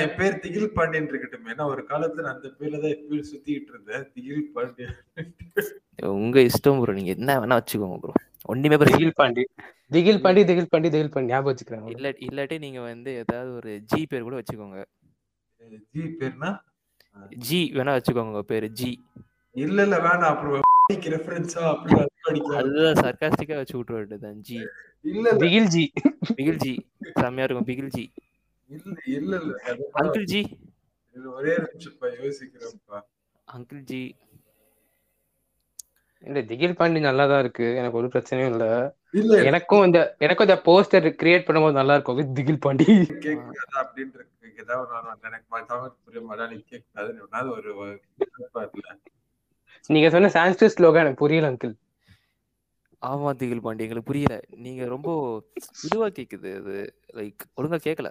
என் பேர் திகில் பாண்டியன் இருக்கட்டும். ஏன்னா ஒரு காலத்துல அந்த பேர்ல தான் எப்பயும் சுத்திட்டு இருந்தேன். திகில் பாண்டியன். உங்க இஷ்டம் ப்ரோ நீங்க என்ன வேணா வச்சுக்கோங்க ப்ரோ ஒண்ணுமே பிரச்சனை திகில் பாண்டி. திகில் பாண்டி திகில் பாண்டி திகில் பாண்டி. ஞாபகம் வச்சுக்கிறேன் இல்ல இல்லாட்டி நீங்க வந்து ஏதாவது ஒரு ஜி பேர் கூட வச்சுக்கோங்க. ஜி பேர்னா? ஜி வேணா வச்சுக்கோங்க உங்க பேரு ஜி இல்ல இல்ல வேணாம் அப்புறம் ரெஃபரன்ஸா அப்படி அது படிக்க. அதுதான் சர்க்காஸ்டிக்கா வச்சு விட்டு வேண்டியதுதான் ஜி இல்ல திகில் ஜி பிகில் ஜி செம்மையா இருக்கும் பிகில் ஜி இல்ல இல்ல இல்ல. அங்கிள் ஜி ஒரே நிமிஷம்ப்பா யோசிக்கிறேன்ப்பா. அங்கிள் ஜி இல்ல திகில் பாண்டி நல்லா தான் இருக்கு. எனக்கு ஒரு பிரச்சனையும் இல்ல. இல்ல. எனக்கும் இந்த எனக்கும் இந்த போஸ்டர் கிரியேட் பண்ணும்போது நல்லா இருக்கும். வித் திகில் பாண்டி. கேட்காது அப்படின்னு இருக்கு ஏதாவது நான் எனக்கு தமிழ் புரிய மலையாளி ஒன்னாவது ஒரு நீங்க சொன்ன சான்ஸ்கிரிட் ஸ்லோகா எனக்கு புரியல அங்கிள் ஆமா திகில் பாண்டி. எங்களுக்கு புரியல. நீங்க ரொம்ப இதுவா கேக்குது அது. லைக் ஒழுங்கா கேட்கல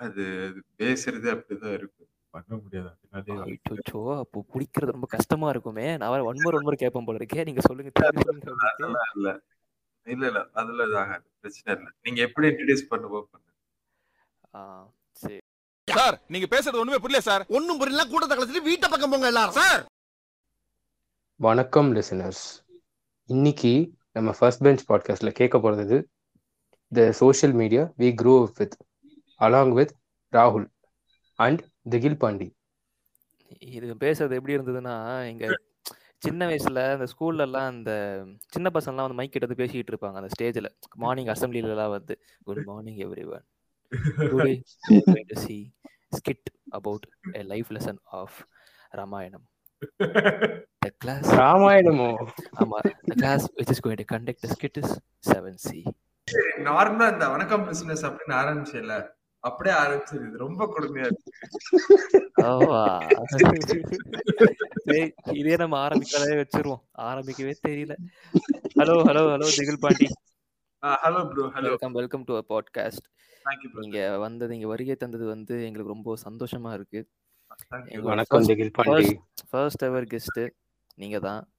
அது அது பேசுறது அப்படிதான் இருக்கும். பண்ண முடியாது. அதனாலே அப்போ பிடிக்கிறது ரொம்ப கஷ்டமா இருக்குமே. நான் வேற ஒன் மோர் ஒன் மோர் கேட்பேன் போல இருக்கே. நீங்க சொல்லுங்க இல்ல. இல்ல இல்ல. அதுல ஆகாது. பிரச்சனை இல்ல. நீங்க எப்படி இன்ட்ரடியூஸ் பண்ணுவோ பண்ணுங்க. ஆ, சரி. சார் நீங்க பேசுறது ஒண்ணுமே புரியல சார். ஒண்ணும் புரியல. கூட்டத்தை கலச்சிட்டு வீட்டை பக்கம் போங்க எல்லாரும். சார்! வணக்கம் லிசனர்ஸ் இன்னைக்கு நம்ம ஃபர்ஸ்ட் பெஞ்ச் பாட்காஸ்ட்ல கேட்க போறது the social media we grow with along with ராகுல் அண்ட் திகில் பாண்டி இது பேசுறது எப்படி இருந்ததுன்னா எங்க சின்ன வயசுல அந்த ஸ்கூல்ல எல்லாம் அந்த சின்ன பசங்க எல்லாம் வந்து மைக் எடுத்து பேசிட்டு இருப்பாங்க அந்த ஸ்டேஜ்ல மார்னிங் அசம்பிளில எல்லாம் வந்து good morning everyone today going to see skit about a life lesson of Ramayanam the class ராமாயணமோ ஆமா the class which is going to conduct the skit is 7c நார்மலா இந்த வணக்கம் பிசினஸ் அப்படின்னு ஆரம்பிச்சல அப்படியே ஆரம்பிச்சது. ரொம்ப கொடுமையா இருக்கு. இதே நம்ம ஆரம்பிக்கவே வச்சிருவோம். ஆரம்பிக்கவே தெரியல. Hello hello hello Thigil Pandi. Hello bro hello. Welcome welcome to podcast நீங்க வந்தது இங்க வருகை தந்தது வந்து எங்களுக்கு ரொம்ப சந்தோஷமா இருக்கு. வணக்கம் first- திகில் பாண்டி. ஃபர்ஸ்ட் எவர் கெஸ்ட் நீங்க தான்.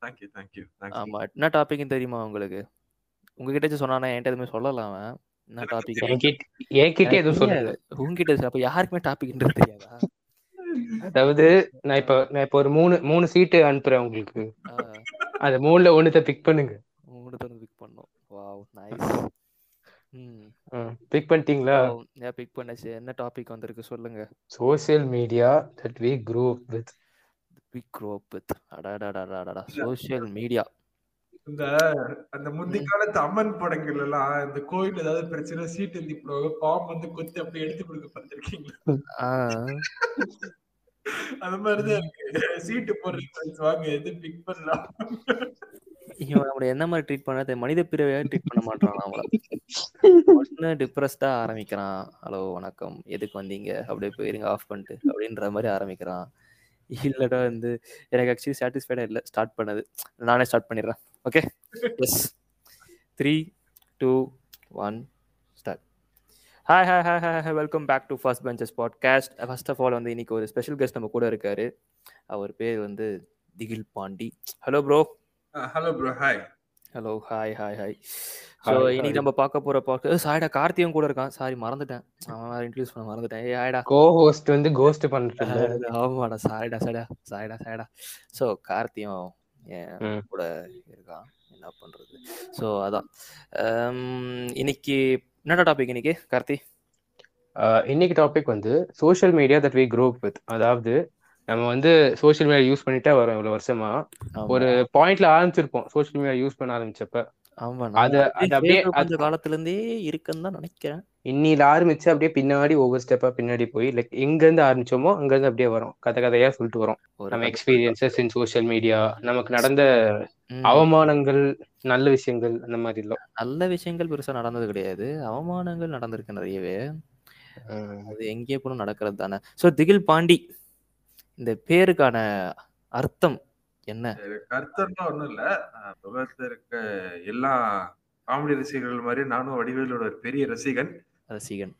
தேங்க்யூ தேங்க்யூ தேங்க்யூ ஆமா. என்ன டாபிக்னு தெரியுமா உங்களுக்கு? உங்ககிட்ட சொன்னானா என்கிட்ட எதுவுமே சொல்லலாம் அவன். என்ன டாபிக் என்கிட்ட எதுவும் சொல்லல. உங்ககிட்ட அப்ப யாருக்குமே டாபிக்ன்றது தெரியாதா? அதாவது நான் இப்ப நான் இப்ப ஒரு மூணு மூணு சீட்டு அனுப்புறேன் உங்களுக்கு. அந்த மூணுல ஒண்ணுத்த பிக் பண்ணுங்க. வந்து பிக் பண்ணோம். வாவ் நைஸ் பிக் பண்ணிட்டீங்களா? ஏன் பிக் பண்ணாச்சு? என்ன டாபிக் வந்திருக்கு சொல்லுங்க. Social media that we grow with big crop with அடாடாடாடாடா சோஷியல் மீடியா இந்த அந்த முந்தி காலத்து அம்மன் படங்கள் எல்லாம் இந்த கோயில் ஏதாவது பிரச்சனை சீட்டு எழுதி போடுவாங்க பாம்பு வந்து கொத்தி அப்படி எடுத்து கொடுக்க பார்த்திருக்கீங்களா? அந்த மாதிரிதான் இருக்கு. சீட்டு போடுறது வாங்க எது பிக் பண்ணலாம்? இவன் நம்மள என்ன மாதிரி ட்ரீட் பண்ண மனித பிறவையா ட்ரீட் பண்ண மாட்டான் அவங்கள ஒன்னு டிப்ரெஸ்டா ஆரம்பிக்கிறான். ஹலோ வணக்கம். எதுக்கு வந்தீங்க? அப்படியே போயிருங்க ஆஃப் பண்ணிட்டு. அப்படின்ற மாதிரி ஆரம்பிக்கிறான். இல்லடா வந்து எனக்கு ஆக்சுவலி சாட்டிஸ்ஃபைடாக இல்லை. ஸ்டார்ட் பண்ணது. நானே ஸ்டார்ட் பண்ணிடுறேன். Okay yes three two one start hi hi hi hi hi welcome back to first benches podcast first of all வந்து இன்னைக்கு ஒரு ஸ்பெஷல் கெஸ்ட் நம்ம கூட இருக்காரு. அவர் பேர் வந்து Thigil Pandi. Hello bro hello bro hi hello hi hi hi so Hi, இன்னைக்கு. நம்ம பார்க்க போற பார்க்க சாரிடா கார்த்தியும் கூட இருக்கான். சாரி மறந்துட்டேன். அவன் இன்ட்ரடியூஸ் பண்ண மறந்துட்டேன். ஏ ஆயிடா கோ ஹோஸ்ட் வந்து கோஸ்ட் பண்ணிட்டு இருந்தாரு. ஆமாடா சாரிடா சாரிடா சாரிடா சாரிடா ஸோ கார்த்தியும் என் ம். கூட இருக்கான். என்ன பண்றது? ஸோ அதான். Um, இன்னைக்கு என்னடா டாபிக் இன்னைக்கு கார்த்தி? ஆஹ் இன்னைக்கு டாபிக் வந்து social media that we grow with அதாவது நம்ம வந்து சோஷியல் மீடியா யூஸ் பண்ணிட்டே வரோம் இவ்வளவு வருஷமா. ஒரு பாயிண்ட்ல ஆரம்பிச்சிருப்போம் சோஷியல் மீடியா யூஸ் பண்ண ஆரம்பிச்சப்ப. ஆமா அது- அது அப்படியே- வந்த காலத்துல இருந்தே இருக்குன்னு தான் நினைக்கிறேன். இன்னில ஆரம்பிச்சு அப்படியே பின்னாடி ஒவ்வொரு ஸ்டெப்பா பின்னாடி போய் லைக் எங்க இருந்து ஆரம்பிச்சோமோ அங்க இருந்து அப்படியே வரும். கதை கதையா சொல்லிட்டு வரோம். நம்ம எக்ஸ்பீரியன்சஸ் இன் சோஷியல் மீடியா நமக்கு நடந்த. அவமானங்கள் நல்ல விஷயங்கள் அந்த மாதிரி எல்லாம். நல்ல விஷயங்கள் பெருசா நடந்தது கிடையாது. அவமானங்கள் நடந்திருக்கு நிறையவே. அது எங்கே போனும் நடக்கிறது தானே. ஸோ திகில் பாண்டி இந்த பேருக்கான அர்த்தம் என்ன? கருத்தம்லாம் ஒண்ணும் இல்ல. உலகத்துல இருக்க எல்லா காமெடி ரசிகர்கள் மாதிரி நானும் வடிவேலோட ஒரு பெரிய ரசிகன். ரசிகன்.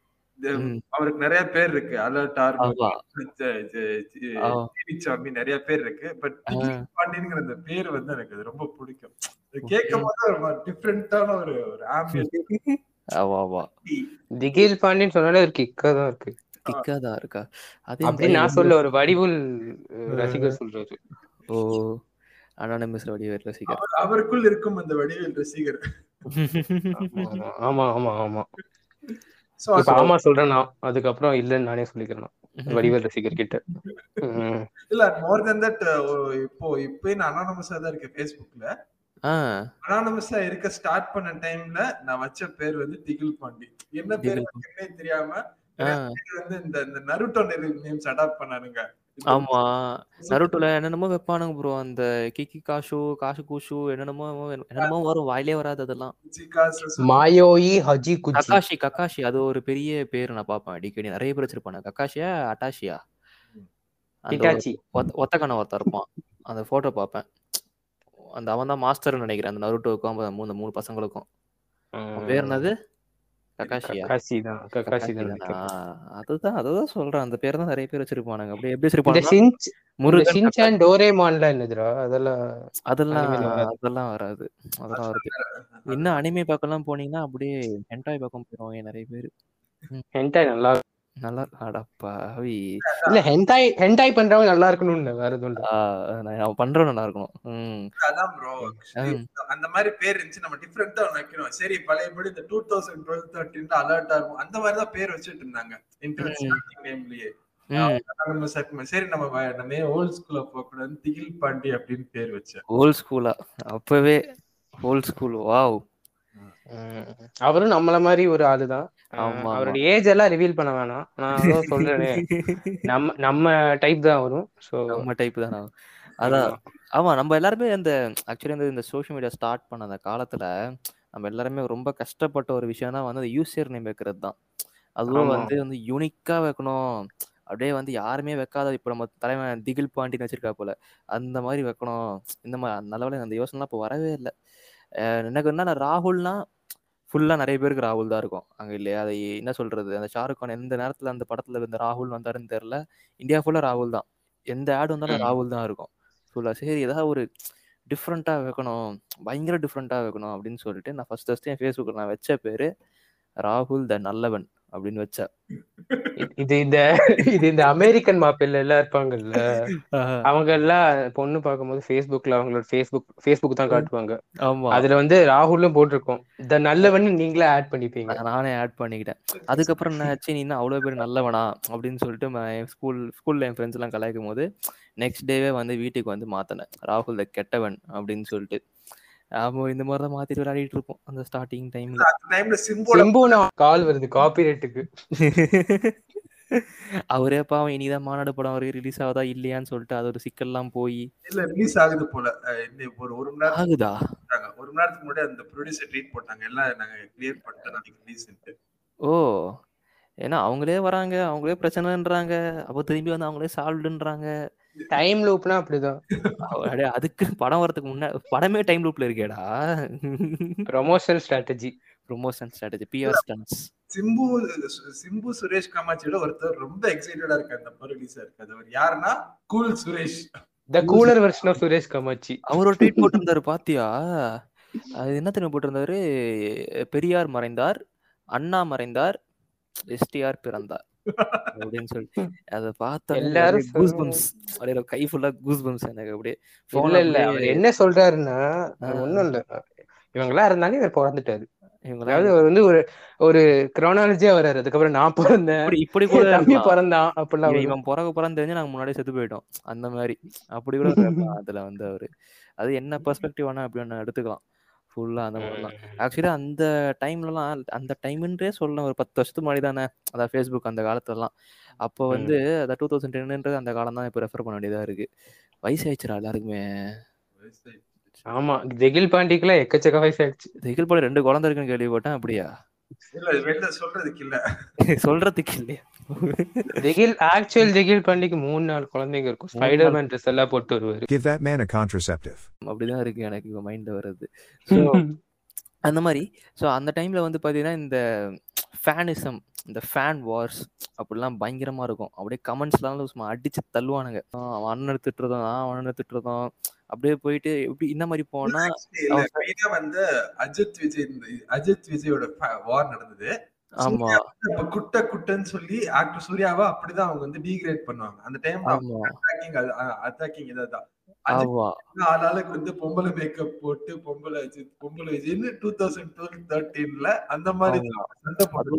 அவருக்கு நிறைய பேர் இருக்கு. அலர்ட் ஆமா. ஆ. சாமி நிறைய பேர் இருக்கு. பட். பாண்டியன்ங்கிற அந்த பேர் வந்து எனக்கு அது ரொம்ப பிடிக்கும். கேட்கும் போது ஒரு டிஃப்ரெண்டான ஒரு ஒரு ஆம்பியன்ஸ் ஆமா ஆமா திகில் பாண்டியன் சொன்னாலே ஒரு கிக்கா தான் இருக்கு. திக்கா தான் இருக்கா? அதே நான் சொல்ல ஒரு வடிவுல் ரசிகர் சொல்றாரு ஓ அனானமஸ் வடிவேல் ரசிகர். அவர்- அவருக்குள் இருக்கும் அந்த வடிவேல் ரசிகர். ஆமா ஆமா ஆமா. சோ இப்ப ஆமா சொல்றேன் நான். அதுக்கப்புறம் இல்லைன்னு நானே சொல்லிக்கிறேன். வடிவேல் ரசிகர் கிட்ட. இல்ல மோர் தென் தட் இப்போ இப்போ நான் அனானமஸா தான் இருக்கேன் ஆ. அனானமஸா இருக்க ஸ்டார்ட் பண்ண டைம்ல நான் வச்ச பேர் வந்து திகில் பாண்டி. என்ன பேர் தெரியாம வந்து இந்த இந்த நருட்டோ நேம்ஸ் அடாப்ட் பண்ணானுங்க. ஆமா. நருட்டோல என்னென்னமோ வைப்பானுங்க ப்ரோ அந்த கிக்கி காஷு காசு கூஷு என்னென்னமோ என்னென்னமோ வரும். வாயிலே வராது அதெல்லாம். மாயோயி ஹஜி குஜி கக்காஷி கக்காஷி அது ஒரு பெரிய பேர் நான் பார்ப்பேன் அடிக்கடி. நிறைய பேர் வச்சிருப்பாங்க கக்காஷியா அட்டாஷியா ஒத்த- ஒத்தக்கண்ண ஒருத்தன் இருப்பான். அந்த போட்டோ பார்ப்பேன். அந்த அவன் தான் மாஸ்டர்னு நினைக்கிறேன். அந்த நருட்டோவுக்கும் அந்த மூணு மூணு பசங்களுக்கும். பேர் என்னது? கக்காஷியா? தான். கக்காஷி? அதுதான் அதுதான் சொல்றேன். அந்த பேர் தான் நிறைய பேர் வச்சிருப்பானுங்க. அப்படி எப்படி வச்சிருப்பாங்க முருகன் என்னதுடா? அதெல்லாம் அதெல்லாம் அதெல்லாம் வராது. அதெல்லாம் வருது. இன்னும் அனிமே பக்கம்லாம் போனீங்கன்னா அப்படியே ஹென்டாய் பக்கம் போயிடுவாங்க நிறைய பேர். ஹென்டாய் நல்லா நல்லா அடப்பாவி இல்ல ஹென்டாய் ஹென்டாய் பண்றவங்க நல்லா இருக்கணும்னு வேற எதுவும் இல்ல. அவன் பண்றவன் நல்லா இருக்கணும். உம் அதான் ப்ரோ. அந்த மாதிரி பேர் இருந்துச்சு நம்ம டிஃப்ரெண்டா வைக்கணும். சரி பழையபடி இந்த டூ தௌசண்ட் டுவெல் தேர்ட்டின்ல அலர்ட் ஆகும் அந்த மாதிரி தான் பேர் வச்சுட்டு இருந்தாங்க. இன்டர்நெட் நேம்லயே சரி நம்ம நம்ம ஓல்ட் ஸ்கூல்ல போக கூடாது திகில் பாண்டி அப்படின்னு பேர் வச்சேன். ஓல்ட் ஸ்கூலா அப்பவே ஓல்ட் ஸ்கூல் வாவ். அவரும் நம்மள மாதிரி ஒரு ஆளுதான். ஆமா, ஆமா. அவருடைய ஏஜ் எல்லாம் ரிவீல் பண்ண வேணாம். நான் சொல்றேனே. நம்ம நம்ம டைப் தான் வரும் சோ நம்ம டைப் தான். அதான். ஆமா. நம்ம எல்லாருமே அந்த ஆக்சுவலி வந்து இந்த சோஷியல் மீடியா ஸ்டார்ட் பண்ண அந்த காலத்துல நம்ம எல்லாருமே ரொம்ப கஷ்டப்பட்ட ஒரு விஷயம் தான் வந்து யூசர் நேம் வைக்கிறது தான். அதுவும். வந்து வந்து யூனிக்கா வைக்கணும். அப்படியே வந்து யாருமே வைக்காத இப்போ நம்ம தலைவன் திகில் பாண்டின்னு வச்சிருக்கா போல அந்த மாதிரி வைக்கணும். இந்த மாதிரி நல்ல வேளை அந்த யோசனைலாம் இப்போ வரவே இல்லை. எனக்கு என்ன ராகுல்னா ஃபுல்லா நிறைய பேருக்கு ராகுல் தான் இருக்கும். அங்க இல்லையா? அதை என்ன சொல்றது? அந்த ஷாருக் கான் எந்த நேரத்துல அந்த படத்துல இந்த ராகுல் வந்தாருன்னு தெரியல. இந்தியா ஃபுல்லா ராகுல் தான். எந்த ஆட் வந்தாலும். ராகுல் தான் இருக்கும். ஃபுல்லா சரி ஏதாவது ஒரு டிஃப்ரெண்டா வைக்கணும். பயங்கர டிஃப்ரெண்டா வைக்கணும் அப்படின்னு சொல்லிட்டு நான் ஃபர்ஸ்ட் ஃபர்ஸ்ட் என் ஃபேஸ்புக்கில் நான் வச்ச பேரு ராகுல் த நல்லவன். அப்படின்னு வச்சேன் இது- இந்த இது இந்த அமெரிக்கன் மாப்பிள்ள எல்லாம் இருப்பாங்கல்ல. அவங்க எல்லாம் பொண்ணு பார்க்கும்போது ஃபேஸ்புக்ல அவங்களோட ஃபேஸ்புக் ஃபேஸ்புக் தான் காட்டுவாங்க. ஆமா. அதுல வந்து ராகுலும் போட்டிருக்கோம். இந்த நல்லவன் நீங்களே ஆட் பண்ணிப்பீங்க. நான் ஆட் பண்ணிக்கிட்டேன். அதுக்கப்புறம் என்ன ஆச்சு? நீ என்ன அவ்வளோ பேர் நல்லவனா? அப்படின்னு சொல்லிட்டு என் ஸ்கூல் ஸ்கூல்ல என் ஃப்ரெண்ட்ஸ் எல்லாம் கலாய்க்கும் போது நெக்ஸ்ட் டேவே வந்து வீட்டுக்கு வந்து மாத்தினேன். ராகுல் த கெட்டவன் அப்படின்னு சொல்லிட்டு. ஆமா இந்த மாதிரி தான் மாத்திட்டு விளையாடிட்டு இருப்போம் அந்த ஸ்டார்டிங் டைம்ல அந்த டைம்ல சிம்புனா கால் வருது காப்பிரைட்டுக்கு அவரே பாவம் இனிதான் மாநாடு படம் அவருக்கு ரிலீஸ் ஆகுதா இல்லையான்னு சொல்லிட்டு அது ஒரு சிக்கல்லாம் போய். இல்ல ரிலீஸ் ஆகுது போல. ஒரு ஒரு மணி நேரம் ஆகுதா? ஒரு மணி நேரத்துக்கு முன்னாடி அந்த ப்ரொடியூசர் ட்ரீட் போட்டாங்க எல்லாம் நாங்க கிளியர் பண்ணிட்டு நாளைக்கு ரிலீஸ் ஓ ஏன்னா அவங்களே வராங்க அவங்களே பிரச்சனைன்றாங்க அப்போ திரும்பி வந்து அவங்களே சால்வ்டுன்றாங்க டைம் லூப்னா அப்படிதான். அடே அதுக்கு படம் வரதுக்கு முன்னாடி படமே டைம் லூப்ல இருக்கேடா. Promotion strategy promotion strategy PR stunts Simbu Simbu Suresh காமாட்சியோட ஒருத்தர் ரொம்ப எக்ஸைட்டடா இருக்கு அந்த படம் ரிலீஸ் இருக்கு அவர் யாருன்னா? Cool Suresh the cooler version of Suresh Kamatchi அவர் ஒரு ட்வீட் போட்டிருந்தாரு பாத்தியா? அது என்ன தெரியும் போட்டிருந்தாரு? பெரியார் மறைந்தார் அண்ணா மறைந்தார் எஸ்டிஆர் பிறந்தார். அப்படின்னு சொல்லி அதை பார்த்தா எல்லாரும் கூஸ். பம்ப்ஸ் அப்படியே கை ஃபுல்லா கூஸ் பம்ப்ஸ் எனக்கு அப்படியே இல்ல இல்ல. என்ன சொல்றாருன்னா. ஒண்ணும் இல்ல. இவங்களா இருந்தாலும் இவர் பிறந்துட்டாரு. இவங்கெல்லாம் அதாவது அவர் வந்து ஒரு ஒரு கிரோனாலஜியா வர்றாரு. அதுக்கப்புறம் நான் பிறந்தேன். இப்படி இப்படி கூட தம்பி. பிறந்தான் அப்படிலாம் இவன் பிறகு பிறந்து தெரிஞ்சு நாங்க முன்னாடியே செத்து போயிட்டோம். அந்த மாதிரி. அப்படி கூட அதுல வந்து அவரு. அது என்ன பெர்ஸ்பெக்டிவ் வேணா அப்படி ஒண்ணு எடுத்துக்கலாம். ஃபுல்லா அந்த மாதிரிலாம். ஆக்சுவலி அந்த டைம்லலாம் அந்த டைம்ன்றே சொல்லலாம். ஒரு பத்து வருஷத்துக்கு முன்னாடி தானே அதான் ஃபேஸ்புக் அந்த காலத்துலலாம். அப்போ வந்து அந்த டூ தௌசண்ட் டென்ன்றது அந்த காலம் தான் இப்போ ரெஃபர் பண்ண வேண்டியதா இருக்கு. வயசாயிடுச்சுடா எல்லாருக்குமே. ஆமா. திகில் பாண்டிக்குலாம் எக்கச்சக்க வயசாயிடுச்சு. திகில் போல ரெண்டு குழந்தை இருக்குன்னு கேள்விப்பட்டேன். அப்படியா? சொல்றதுக்கு இல்ல. சொல்றதுக்கு இல்லையா? திகில் ஆக்சுவல் திகில் பாண்டிக்கு மூணு நாலு குழந்தைங்க இருக்கும். ஸ்பைடர் மேன் ட்ரெஸ் எல்லாம் போட்டு வருவாரு. Give that man a contraceptive. அப்படிதான் இருக்கு எனக்கு இப்போ மைண்ட் வருது ஸோ அந்த மாதிரி ஸோ அந்த டைம்ல வந்து பார்த்தீங்கன்னா இந்த ஃபேனிசம் இந்த ஃபேன் வார்ஸ் அப்படிலாம் பயங்கரமா இருக்கும். அப்படியே கமெண்ட்ஸ்லாம் சும்மா அடிச்சு தள்ளுவானுங்க. அவன் அண்ணன் திட்டுறதும் நான் அவன் திட்டுறதும் அப்படியே போயிட்டு எப்படி இந்த மாதிரி போனா வந்து அஜித் விஜய் இந்த அஜித் விஜயோட வார் நடந்தது. ஆமா. குட்ட குட்டன்னு சொல்லி ஆக்டர் சூர்யாவை அப்படிதான் அவங்க வந்து டீக்ரேட் பண்ணுவாங்க. அந்த ஆமா. அட்டாக்கிங் அட்டாக்கிங் இதான் ஆளாளுக்கு வந்து பொம்பளை மேக்கப் போட்டு பொம்பளை அஜித் பொம்பளை விஜய்னு டூ தௌசண்ட் டுவெல் தேர்ட்டீன்ல அந்த மாதிரி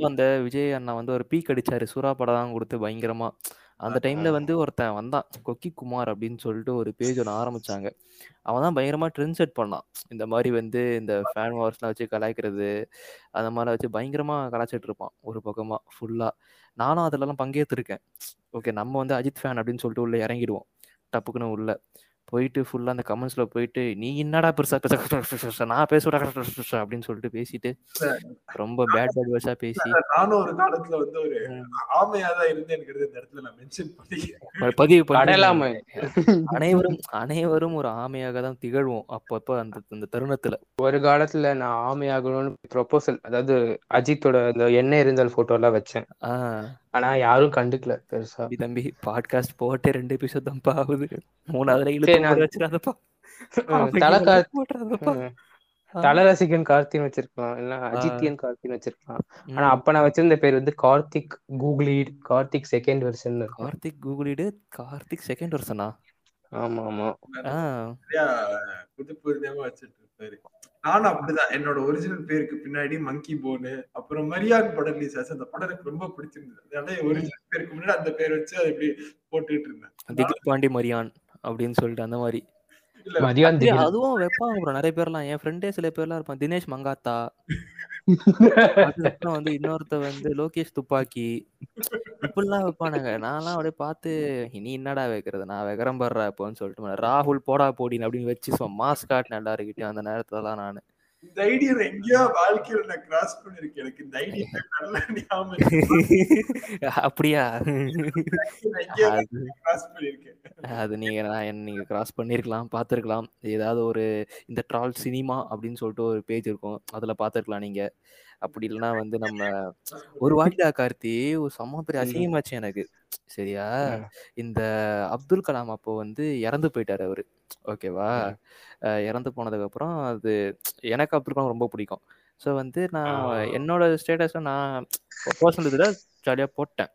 அந்த விஜய் அண்ணா வந்து ஒரு பீக் அடிச்சாரு. சூறா படம் தான் கொடுத்து பயங்கரமா. அந்த டைம்ல வந்து ஒருத்தன் வந்தான். கொக்கி குமார் அப்படின்னு சொல்லிட்டு ஒரு பேஜ் ஒன்று ஆரம்பிச்சாங்க. அவன் தான் பயங்கரமா ட்ரெண்ட் செட் பண்ணான். இந்த மாதிரி வந்து இந்த ஃபேன் வார்ஸ்லாம் வச்சு கலாய்க்கிறது அந்த மாதிரிலாம் வச்சு பயங்கரமா கலாய்ச்சிட்டு இருப்பான் ஒரு பக்கமா ஃபுல்லா நானும் அதுலலாம் பங்கேற்றிருக்கேன். ஓகே நம்ம வந்து அஜித் ஃபேன் அப்படின்னு சொல்லிட்டு உள்ள இறங்கிடுவோம். டப்புக்குன்னு உள்ள. போயிட்டு ஃபுல்லா அந்த கமெண்ட்ஸ்ல போயிட்டு நீ என்னடா பெருசா பெருசா நான் பேசுறா அப்படின்னு சொல்லிட்டு பேசிட்டு ரொம்ப பேட் பேட் பேசி நானும் ஒரு காலத்துல வந்து ஒரு ம். ஆமையாதான் இருந்தேன்ங்கிறது இந்த இடத்துல நான் மென்ஷன் பண்ணிக்கிறேன். பதிவு பண்ணி அடையலாமே. அனைவரும் அனைவரும் ஒரு ஆமையாக தான் திகழ்வோம் அப்பப்ப அந்த அந்த தருணத்துல. ஒரு காலத்துல நான் ஆமையாகணும்னு ப்ரொபோசல் அதாவது அஜித்தோட அந்த எண்ணெய் எரிஞ்சல் போட்டோ எல்லாம் வச்சேன். ஆஹ் ஆனா யாரும் கண்டுக்கல பெருசா. தம்பி தம்பி பாட்காஸ்ட் போட்டு ரெண்டு எபிசோட் தான்ப்பா ஆகுது. மூணாவதுல இழுத்து வச்சிடாதப்பா. தல ரசிகன் கார்த்தின்னு வச்சிருக்கலாம். இல்ல அஜித்தியன் கார்த்தின்னு வச்சிருக்கலாம். ஆனா அப்ப நான் வச்சிருந்த பேர் வந்து கார்த்திக் கூகுளீட் கார்த்திக் செகண்ட் வெர்ஷன் கார்த்திக் கூகுளிடு கார்த்திக் செகண்ட் வருஷனா ஆமா ஆமா புது வச்சுட்டு இருப்பாரு நானும் அப்படிதான். என்னோட ஒரிஜினல் பேருக்கு பின்னாடி மங்கி போனு அப்புறம் மரியான் படம் ரிலீஸ் ஆச்சு அந்த படம் எனக்கு ரொம்ப பிடிச்சிருந்தது. அதனால ஒரிஜினல் பேருக்கு முன்னாடி அந்த பேர் வச்சு அதை இப்படி போட்டுட்டு இருந்தேன். பாண்டி மரியான் அப்படின்னு சொல்லிட்டு அந்த மாதிரி. அதுவும் வைப்பாங்க ப்ரோ நிறைய பேர்லாம். என் ஃப்ரெண்டே சில பேர்லாம் இருப்பான் தினேஷ் மங்காத்தா. அதுக்கப்புறம் வந்து இன்னொருத்த வந்து லோகேஷ் துப்பாக்கி. இப்படிலாம் வைப்பானுங்க. நான்லாம் அப்படியே பார்த்து நீ என்னடா வைக்கிறது? நான் வைக்கிறேன் பாடுறா இப்போன்னு சொல்லிட்டு ராகுல் போடா போடின்னு அப்படின்னு வச்சு மாஸ் காட்டினேன் எல்லாருக்கிட்டையும் அந்த நேரத்துலலாம் நான். இந்த ஐடியா எங்கேயோ வாழ்க்கையில நான் கிராஸ் பண்ணிருக்கேன் எனக்கு இந்த ஐடியா நல்ல ஞாபகம். அப்படியா? கிராஸ் பண்ணிருக்கேன் அது நீங்க நான் நீங்க கிராஸ் பண்ணிருக்கலாம் பார்த்துருக்கலாம். ஏதாவது ஒரு இந்த ட்ரால் சினிமா அப்படின்னு சொல்லிட்டு ஒரு பேஜ் இருக்கும். அதுல பார்த்துருக்கலாம் நீங்க. அப்படி இல்லைன்னா வந்து நம்ம ஒரு வாட்டிடா கார்த்தி ஒரு செம்ம பெரிய. அசிங்கமாச்சு எனக்கு. சரியா. இந்த அப்துல் கலாம் அப்போ வந்து இறந்து போயிட்டாரு அவரு. ஓகேவா. அஹ் இறந்து போனதுக்கு அப்புறம் அது எனக்கு அப்துல் கலாம் ரொம்ப பிடிக்கும். ஸோ வந்து நான். என்னோட ஸ்டேட்டஸ்ல நான் பர்சனல் இதில் ஜாலியா போட்டேன்.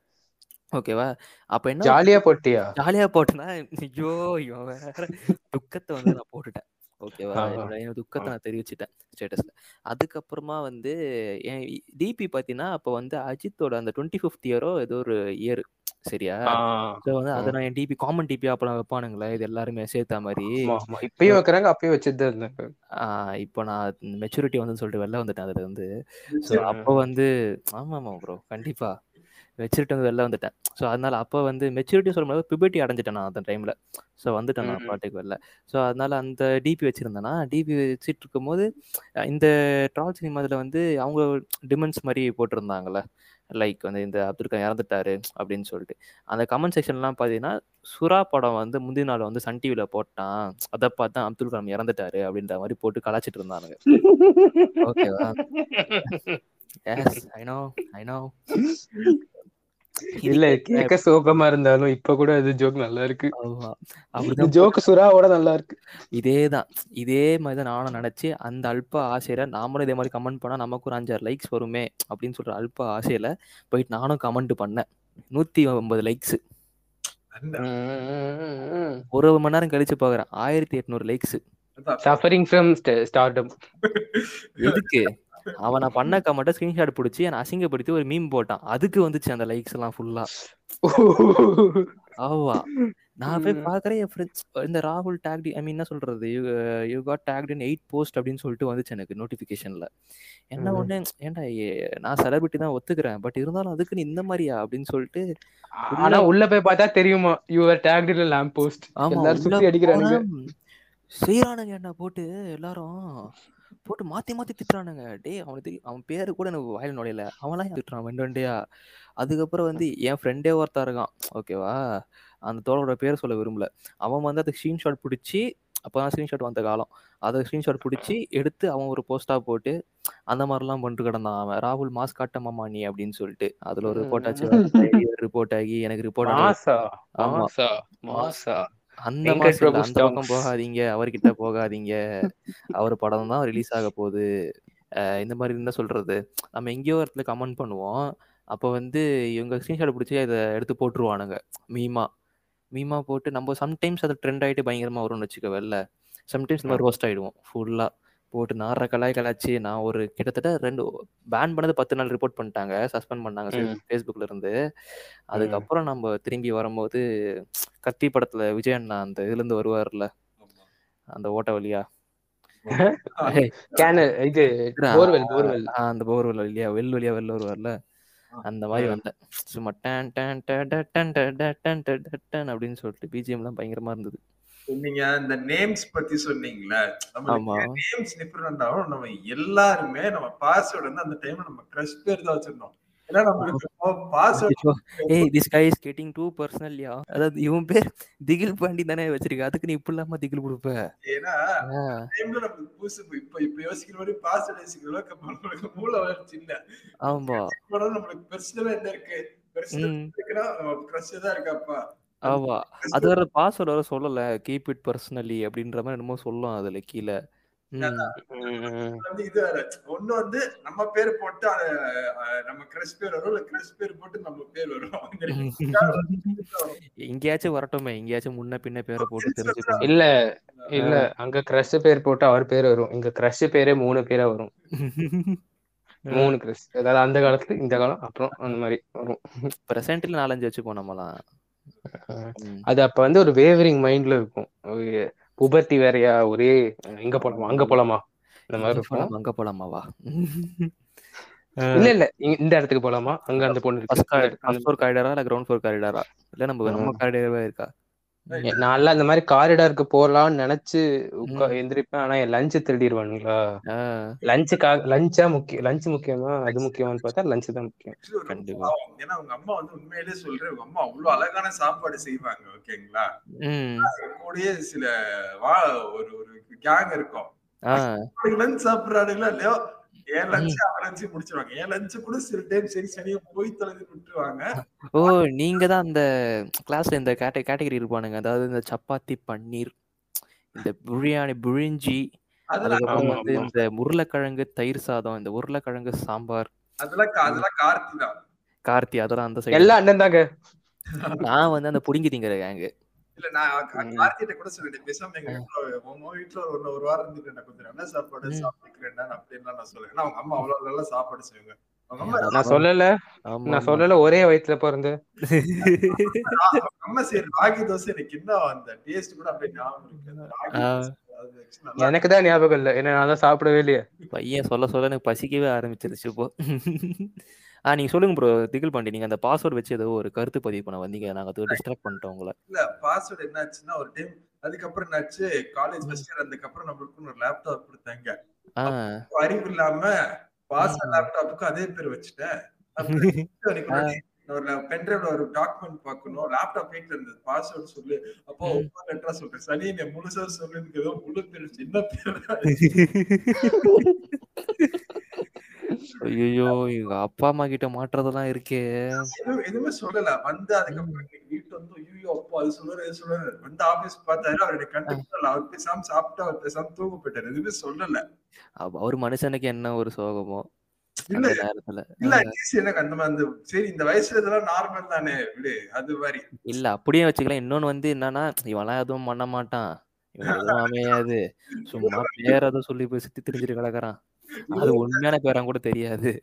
ஓகேவா? அப்ப என்ன ஜாலியா போட்டியா? ஜாலியா போட்டேன்னா ஐயோ இவன் வேற துக்கத்தை வந்து நான் போட்டுட்டேன். ஓகேவா. என்னோட துக்கத்தை நான் தெரிவிச்சிட்டேன் ஸ்டேட்டஸ்ல. அதுக்கப்புறமா வந்து என் டிபி பார்த்தீங்கன்னா அப்போ வந்து அஜித்தோட அந்த டுவெண்ட்டி ஃபிஃப்த் இயரோ ஏதோ ஒரு இயர் சரியா? ஸோ வந்து அதை. நான் என் டிபி காமன் டிபி அப்பெல்லாம் வைப்பானுங்களே இது எல்லாருமே சேர்த்தா மாதிரி. இப்பயும் வைக்கிறாங்க அப்பயும் வச்சுட்டு இருந்தாங்க. இப்போ நான் மெச்சூரிட்டி வந்து சொல்லிட்டு வெளில வந்துட்டேன் அதுல இருந்து. ஸோ ம். அப்போ வந்து ஆமா ஆமா ப்ரோ கண்டிப்பா. மெச்சூரிட்டி வந்து வெளில வந்துட்டேன். ஸோ அதனால அப்போ வந்து மெச்சூரிட்டி சொல்லும்போது பிபர்ட்டி அடைஞ்சிட்டேன் நான் அந்த டைம்ல ஸோ வந்துட்டேன் நான். பாட்டுக்கு வெளில. ஸோ அதனால அந்த டிபி வச்சிருந்தேன்னா டிபி வச்சுட்டு இருக்கும்போது இந்த ட்ரால் சினிமாவில் வந்து அவங்க டிமெண்ட்ஸ் மாதிரி போட்டிருந்தாங்கல்ல. லைக் வந்து இந்த அப்துல் கலாம் இறந்துட்டாரு அப்படின்னு சொல்லிட்டு. அந்த கமெண்ட் செக்ஷன்லாம் பார்த்தீங்கன்னா சுறா படம் வந்து முந்தின நாள் வந்து சன் டிவியில் போட்டான். அதை பார்த்து தான் அப்துல் கலாம் இறந்துட்டாரு அப்படின்ற மாதிரி போட்டு கலாச்சிட்டு இருந்தானுங்க. ஓகேவா yes I know I know இல்ல கேட்க சோகமா இருந்தாலும் இப்ப கூட இது ஜோக் நல்லா இருக்கு. ஆமா. இந்த அப்படிதான் ஜோக் சுறாவோட நல்லா இருக்கு. இதேதான். இதே மாதிரி தான் நானும் நினைச்சு அந்த அல்ப ஆசையில நாமளும் இதே மாதிரி கமெண்ட் பண்ணா நமக்கு ஒரு அஞ்சாறு லைக்ஸ் வருமே அப்படின்னு சொல்ற அல்ப ஆசையில போயிட்டு நானும் கமெண்ட் பண்ணேன். நூத்தி ஒன்பது லைக்ஸ் ஒரு மணி நேரம் கழிச்சு பாக்குறேன். ஆயிரத்தி எட்நூறு லைக்ஸ். சஃபரிங் ஃப்ரம் ஸ்டார்டம் எதுக்கு? அவன் நான் பண்ண கமெண்ட்டை ஸ்கிரீன்ஷாட் பிடிச்சி என்னை அசிங்கப்படுத்தி ஒரு மீம் போட்டான். அதுக்கு வந்துச்சு அந்த லைக்ஸ் எல்லாம் ஃபுல்லா ஆவா. நான் போய் பாக்குறேன் என் ஃப்ரெண்ட்ஸ் இந்த ராகுல் டேக்டி ஐ மீன் என்ன சொல்றது? You you got tagged in eight post அப்படின்னு சொல்லிட்டு வந்துச்சு எனக்கு நோட்டிஃபிகேஷன்ல என்ன. ஒண்ணு ஏன்டா நான் செலிபிரிட்டி தான் ஒத்துக்கிறேன் பட் இருந்தாலும் அதுக்கு நீ இந்த மாதிரியா அப்படின்னு சொல்லிட்டு ஆனா உள்ள போய் பார்த்தா தெரியுமா? யுவர் டேக்ட் இல்ல லேம்ப் போஸ்ட் ஆமா எல்லாரும் சுத்தி அடிக்கிறானுங்க. செய்யறானுங்க என்ன போட்டு எல்லாரும். போட்டு மாத்தி மாத்தி திட்டுறானுங்க. டேய் அவனுக்கு தெரியும் அவன் பேரு கூட எனக்கு வாயில நுழையல. அவன்லாம் திட்டுறான்? வெண்டு வெண்டையா? அதுக்கப்புறம் வந்து என் ஃப்ரெண்டே ஒருத்தன் இருக்கான். ஓகேவா அந்த தோழரோட பேர் சொல்ல விரும்பல. அவன் வந்து அதுக்கு ஸ்க்ரீன்ஷாட் பிடிச்சி அப்போதான் ஸ்க்ரீன்ஷாட் வந்த காலம். அதை ஸ்க்ரீன்ஷாட் பிடிச்சி எடுத்து அவன் ஒரு போஸ்டா போட்டு அந்த மாதிரிலாம் பண்ணிட்டு கிடந்தான் அவன். ராகுல் மாஸ் காட்ட மாமா நீ அப்படின்னு சொல்லிட்டு. அதுல ஒரு ரிப்போர்ட் ஆச்சு. ரிப்போர்ட் ஆகி எனக்கு ரிப்போர்ட் மாசா ஆமா. அந்த மாசம் அந்த பக்கம். போகாதீங்க. அவர்கிட்ட போகாதீங்க. அவர் படம் தான் ரிலீஸ் ஆக போகுது இந்த மாதிரி என்ன சொல்றது. நம்ம எங்கேயோ இடத்துல கமெண்ட் பண்ணுவோம். அப்போ வந்து இவங்க ஸ்க்ரீன்ஷாட் பிடிச்சி அதை எடுத்து போட்டுருவானுங்க. மீமா. மீமா போட்டு நம்ம சம்டைம்ஸ் அது ட்ரெண்ட் ஆகிட்டு பயங்கரமாக வரும்னு வச்சுக்க வெளில சம்டைம்ஸ் மாதிரி ரோஸ்ட் ஆகிடுவோம் ஃபுல்லாக போட்டு நார கலாய் கலாச்சு நான் ஒரு கிட்டத்தட்ட ரெண்டு பேன் பண்ணது பத்து நாள் ரிப்போர்ட் பண்ணிட்டாங்க சஸ்பெண்ட் பண்ணாங்க ஃபேஸ்புக்ல இருந்து அதுக்கப்புறம் நம்ம திரும்பி வரும்போது கத்தி படத்துல விஜய் அண்ணா அந்த இதுல இருந்து வருவார்ல அந்த ஓட்ட வழியா இது அந்த போர்வெல் வழியா வெல் வழியா வெளில வருவார்ல அந்த மாதிரி வந்தேன் சும்மா டன் டன் டன் டேன் டன் டன் அப்படின்னு சொல்லிட்டு பிஜிஎம் எல்லாம் பயங்கரமா இருந்தது நீங்க இந்த நேம்ஸ் பத்தி சொன்னீங்கல்ல ஆமா. நம்ம நேம்ஸ் டிஃபரெண்ட் ஆகும் நம்ம எல்லாருமே நம்ம பாஸ்வேர்டு வந்து அந்த டைம்ல நம்ம கிரஷ் பேர் தான் வச்சிருந்தோம். ஏன்னா நம்மளுக்கு பாஸ்வேர்டு ஐயோ, ஏய் this guy is getting too பர்சனல்யா அதாவது இவன் பேர் திகில் பாண்டி தானே வச்சிருக்க. அதுக்கு நீ இப்படி இல்லாம திகில் கொடுப்ப? ஏன்னா டைம்ல நம்மளுக்கு புதுசு இப்ப இப்ப யோசிக்கிற மாதிரி பாஸ்வேர்டு யோசிக்கிற அளவுக்கு நம்மளுக்கு மூளை வளர்ச்சி இல்ல. ஆமா. நம்மளுக்கு பெர்சனலா என்ன இருக்கு? பெர்சனல் ம். இருக்குன்னா கிரஷ் தான் இருக்காப்பா. ஆமா. அது வேற பாஸ்வேர்டு வேற சொல்லல. கீப் இட் பர்சனலி அப்படின்ற மாதிரி என்னமோ சொல்லும் அதுல கீழே. ம். வந்து இது வேற. ஒண்ணு வந்து நம்ம பேர் போட்டு அது, அஹ், நம்ம கிரஷ் பேர் வரும் இல்ல கிரஷ் பேர் போட்டு நம்ம பேர் வரும். அந்த ரெண்டு வரும். எங்கேயாச்சும் வரட்டுமே. எங்கேயாச்சும் முன்ன பின்ன பேரை போட்டு தெரிஞ்சுக்கணும். இல்ல இல்ல. அங்க கிரஷ் பேர் போட்டு அவர் பேர் வரும். இங்க கிரஷ் பேரே மூணு பேரா வரும். மூணு கிரஷ் அதாவது அந்த காலத்துல இந்த காலம் அப்புறம் அந்த மாதிரி வரும். பிரசன்ட்ல நாலஞ்சு வச்சுப்போம் நம்மலாம். ம். அது அப்ப வந்து ஒரு வேவரிங் மைண்ட்ல இருக்கும். புபர்த்தி வேறயா ஒரே இங்க போலாமா அங்க போலாமா? இந்த மாதிரி இருக்கும். அங்க போலாமாவா இல்ல இல்ல இந்த இடத்துக்கு போலாமா? அங்க அந்த பொண்ணு ஃபர்ஸ்ட் காரிடாரா இல்ல கிரவுண்ட் ஃப்ளோர் காரிடாரா இல்ல நம்ம நம்ம காரிடாரவே இருக்கா? நான்லாம் இந்த மாதிரி காரிடாருக்கு போலாம்னு நினைச்சு. எந்திரிப்பேன். ஆனா என் லஞ்ச் திருடிடுவானுங்களா லஞ்சுக்காக லஞ்சா முக்கியம் லஞ்ச் முக்கியமா? அது முக்கியமான்னு பார்த்தா லஞ்ச் தான் முக்கியம். கண்டிப்பா. ஏன்னா அவங்க அம்மா வந்து உண்மையிலேயே சொல்றேன் உங்க அம்மா அவ்வளவு அழகான சாப்பாடு செய்வாங்க ஓகேங்களா? ம். கூடயே சில வா ஒரு ஒரு கேங் இருக்கும். ஆ, லஞ்ச் சாப்பிடுறானுங்களா? இல்லையோ என் லஞ்ச் லஞ்ச் முடிச்சிருவாங்க. என் லஞ்ச் கூட சில டைம் சரி சரியா போய் தொலைஞ்சு விட்டுருவாங்க. ஓ நீங்க தான் அந்த கிளாஸ்ல இந்த கேட்ட கேட்டகரி இருப்பானுங்க. அதாவது இந்த சப்பாத்தி பன்னீர் இந்த பிரியாணி புழிஞ்சி அதெல்லாம் அதுக்கப்புறம் வந்து. இந்த உருளைக்கிழங்கு தயிர் சாதம் இந்த உருளைக்கிழங்கு சாம்பார். அதெல்லாம் அதெல்லாம் கார்த்தி தான். கார்த்தி அதெல்லாம் அந்த சைடு எல்லாம் அண்ணன் தாங்க. நான் வந்து அந்த புடுங்கி திங்கிற கேங்கு இல்ல நான். கார்த்திகிட்ட கூட சொல்லிட்டேன் பேசாம எங்க வீட்டுல உங்க வீட்டுல ஒரு ஒரு வாரம் இருந்துட்டு நான் கொஞ்சம் நல்ல சாப்பாடு. சாப்பிட்டுக்கிறேன் அப்படின்லாம் நான் சொல்லுவேன் அவங்க அம்மா அவ்வளவு நல்லா சாப்பாடு செய்வாங்க. நான் சொல்லல. நான் சொல்லல. ஒரே வயித்துல பிறந்து. அம்மா செய்யற ராகி தோசை எனக்கு அந்த டேஸ்ட் கூட அப்படியே ஞாபகம் எனக்கு தான் இல்ல. ஏன்னா நான் தான் சாப்பிடவே இல்லையே. பையன் சொல்ல சொல்ல எனக்கு பசிக்கவே ஆரம்பிச்சிருச்சு இப்போ. ஆ நீங்க சொல்லுங்க ப்ரோ திகில் பாண்டி நீங்க அந்த பாஸ்வேர்ட் வச்சு ஏதோ ஒரு கருத்து பதிவு பண்ண வந்தீங்க. நாங்க அது டிஸ்ட்ராக்ட் பண்ணிட்டோம் உங்களை. இல்ல பாஸ்வேர்ட் என்னாச்சுன்னா ஒரு டைம் அதுக்கப்புறம் என்னாச்சு? காலேஜ் ஃபர்ஸ்ட் இயர் அதுக்கப்புறம் நம்மளுக்கு ஒரு லேப்டாப் கொடுத்தாங்க. அறிவு இல்லாம பாஸ் லேப்டாப்புக்கு அதே பேர் வச்சுட்டேன். ஒரு பென்ட்ரைவ்ல ஒரு டாக்குமெண்ட் பார்க்கணும். லேப்டாப் வீட்ல இருந்தது. பாஸ்வேர்ட் சொல்லு. அப்போ. ஒவ்வொரு லெட்டரா சொல்றேன். சனி நீ முழுசா சொல்லுன்னு ஏதோ முழு பேர் சின்ன பேர் ஐயோ எங்க அப்பா அம்மா கிட்ட மாட்டுறதெல்லாம் இருக்கே. எதுவும் சொல்லல. வந்து அதுக்கப்புறம் வீட்டுல வந்து ஐயோ அப்பா அது சொல்லுற இது சொல்லுற வந்து ஆபீஸ் பார்த்தாரு அவருடைய கண்டுபிடிச்சல அவர் பேசாம சாப்பிட்டு அவர் பேசாம தூங்க போயிட்டாரு. எதுவுமே சொல்லல. அவர் மனுஷனுக்கு என்ன ஒரு சோகமோ இல்ல. இல்ல எனக்கு அந்த மாதிரி சரி இந்த வயசுல இதெல்லாம் நார்மல் தானே விடு அது மாதிரி. இல்ல அப்படியே வச்சுக்கலாம். இன்னொன்னு வந்து என்னன்னா இவன்லாம் எதுவும் பண்ண மாட்டான். இவன் எதுவும் அமையாது. சும்மா பேர் அதை சொல்லி போய் சுத்தி திரிஞ்சிட்டு கிடக்குறான். அது உண்மையான பேரான் கூட தெரியாது.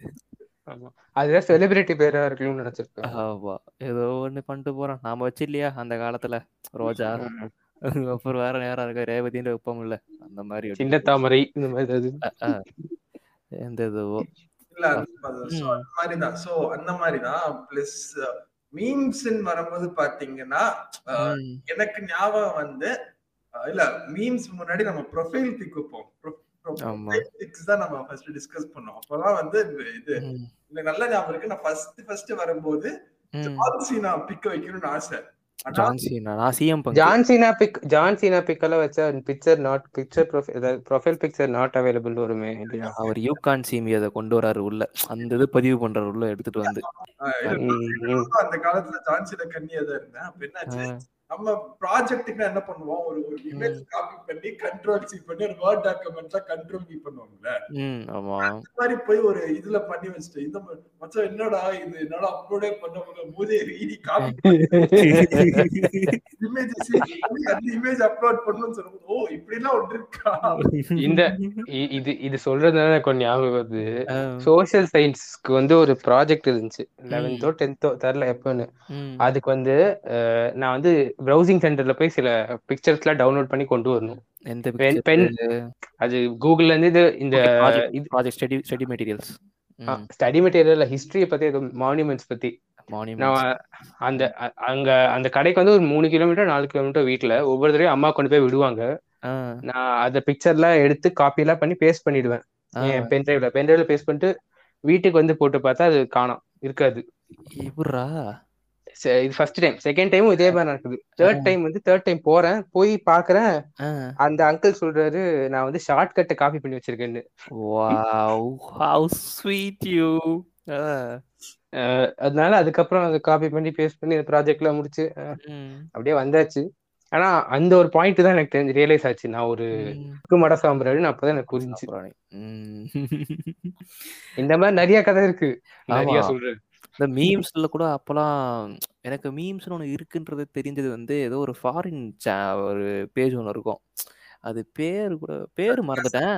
ஆமா. அதுதான் செலிபிரிட்டி பேரா இருக்கணும்னு நினைச்சிருக்கேன் ஆமா. ஏதோ ஒண்ணு பண்ணிட்டு போறான். நாம வச்சு இல்லையா? அந்த காலத்துல. ரோஜா அப்புறம் வேற நேரம் இருக்க ரேவதின்னு வைப்போம்ல அந்த மாதிரி சின்ன தாமரை இந்த மாதிரி. எந்த இதுவோ. இல்ல மாதிரிதான். சோ அந்த மாதிரிதான். பிளஸ் மீம்ஸ் வரும்போது பாத்தீங்கன்னா. எனக்கு ஞாபகம் வந்து இல்ல மீம்ஸ் முன்னாடி நம்ம ப்ரொஃபைல் பிக் வைப்போம். தான் நம்ம ஃபர்ஸ்ட் டிஸ்கஸ் பண்ணோம். அப்பதான் வந்து இது. எனக்கு நல்ல ஞாபகம் இருக்கு. நான் ஃபர்ஸ்ட் ஃபர்ஸ்ட் வரும்போது ம். ஜான்சினா பிக் வைக்கணும்னு ஆசை. ஜான்சினா நான் சிஎம் பங்கு. ஜான்சினா பிக் ஜான்சினா பிக் எல்லாம் வச்சா picture not picture profile picture not available வருமே இல்லையா? அவர் யூ கான் சிமி அதை கொண்டு வராரு உள்ள. அந்த இது பதிவு பண்றாரு உள்ள எடுத்துட்டு வந்து. அந்த காலத்துல ஜான்சினா கண்ணியா தான் இருந்தேன் அப்ப என்னாச்சு? ஆஹ். நம்ம ப்ராஜெக்ட்டுக்கு என்ன பண்ணுவோம்? ஒரு ஒரு இமேஜ் காப்பி பண்ணி கண்ட்ரோல் சி பண்ணி ஒரு வேர்ட் டாக்குமெண்ட்ல கண்ட்ரோல் வி பண்ணுவாங்கல்ல ம் ஆமா. இந்த மாதிரி போய் ஒரு இதுல பண்ணி வச்சுட்டு இந்த மச்சான் என்னடா இது? என்னடா அப்லோடே பண்ண முடியல. மூதே ரீடி காப்பி இமேஜ் அந்த இமேஜ் அப்லோட் பண்ணணும்னு சொல்லும்போது ஓ இப்படி எல்லாம் ஒன்று இருக்கா? இந்த இ- இது இது சொல்றதுனால எனக்கு ஒரு ஞாபகம் வருது. ஆ, சோஷியல் சயின்ஸ்க்கு வந்து ஒரு ப்ராஜெக்ட் இருந்துச்சு. லெவன்த்தோ டென்த்தோ தெரில எப்போன்னு. அதுக்கு வந்து நான் வந்து ப்ரௌசிங் சென்டர்ல போய் சில பிக்சர்ஸ்லாம் டவுன்லோட் பண்ணி கொண்டு வரணும். எந்த பென் அது கூகுள்ல இருந்து இது இந்த Okay, project- இது project study study materials. ம், ஸ்டடி மெட்டீரியல் ஹிஸ்டரியை பத்தி ஏதோ மான்யூமெண்ட்ஸ் பத்தி. அந்த அங்க அந்த கடைக்கு வந்து ஒரு மூணு கிலோமீட்டர் நாலு கிலோமீட்டர் வீட்ல ஒவ்வொரு தடவையும் அம்மா கொண்டு போய் விடுவாங்க. நான் அந்த பிக்சர்லாம் எடுத்து காப்பி எல்லாம் பண்ணி பேஸ்ட் பண்ணிடுவேன். பென் டிரைவ்ல பென் டிரைவ்ல பேஸ்ட் பண்ணிட்டு வீட்டுக்கு வந்து போட்டு பார்த்தா அது காணோம் இருக்காது. இவரா? இது ஃபர்ஸ்ட் டைம் செகண்ட் டைமும் இதே மாதிரி நடக்குது. தேர்ட் டைம் வந்து தேர்ட் டைம் போறேன். போய் பாக்குறேன். அந்த அங்கிள் சொல்றாரு நான் வந்து ஷார்ட் கட்டை காப்பி பண்ணி வச்சிருக்கேன்னு. Sweet you. ஆ, அஹ் அதனால அதுக்கப்புறம் அதை காப்பி பண்ணி பேஸ்ட் பண்ணி இந்த ப்ராஜெக்ட்லாம் முடிச்சு அப்படியே வந்தாச்சு. ஆனா அந்த ஒரு பாயிண்ட் தான் எனக்கு தெரிஞ்சு ரியலைஸ் ஆச்சு. நான் ஒரு. மட சாம்பிராடின்னு அப்பதான் எனக்கு ம். இந்த மாதிரி நிறைய கதை இருக்கு. நிறைய. சொல்றேன். இந்த மீம்ஸ்ல கூட அப்பலாம் எனக்கு மீம்ஸ்னு ஒன்று இருக்குன்றது தெரிஞ்சது வந்து ஏதோ ஒரு ஃபாரின் ஒரு பேஜ் ஒன்று இருக்கும். அது பேர் கூட பேர் மறந்துட்டேன்.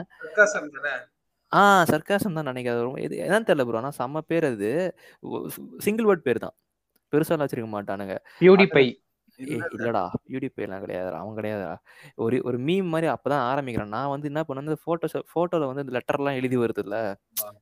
ஆ சர்க்காசம் தான் நினைக்கிறேன். இது என்னன்னு தெரியல ப்ரோ ஆனால் செம்ம பேர் அது. சிங்கிள் வேர்ட் பேர் தான். பெருசாலாம் வச்சிருக்க மாட்டானுங்க. பியூடி பை. ஏய், இல்லடா. யூடியூப் எல்லாம் கிடையாதுடா அவன் கிடையாதுடா. ஒரு ஒரு மீம் மாதிரி அப்பதான் ஆரம்பிக்கிறேன். நான் வந்து என்ன பண்ண போட்டோ போட்டோல வந்து இந்த லெட்டர்லாம் எழுதி வருதுல்ல?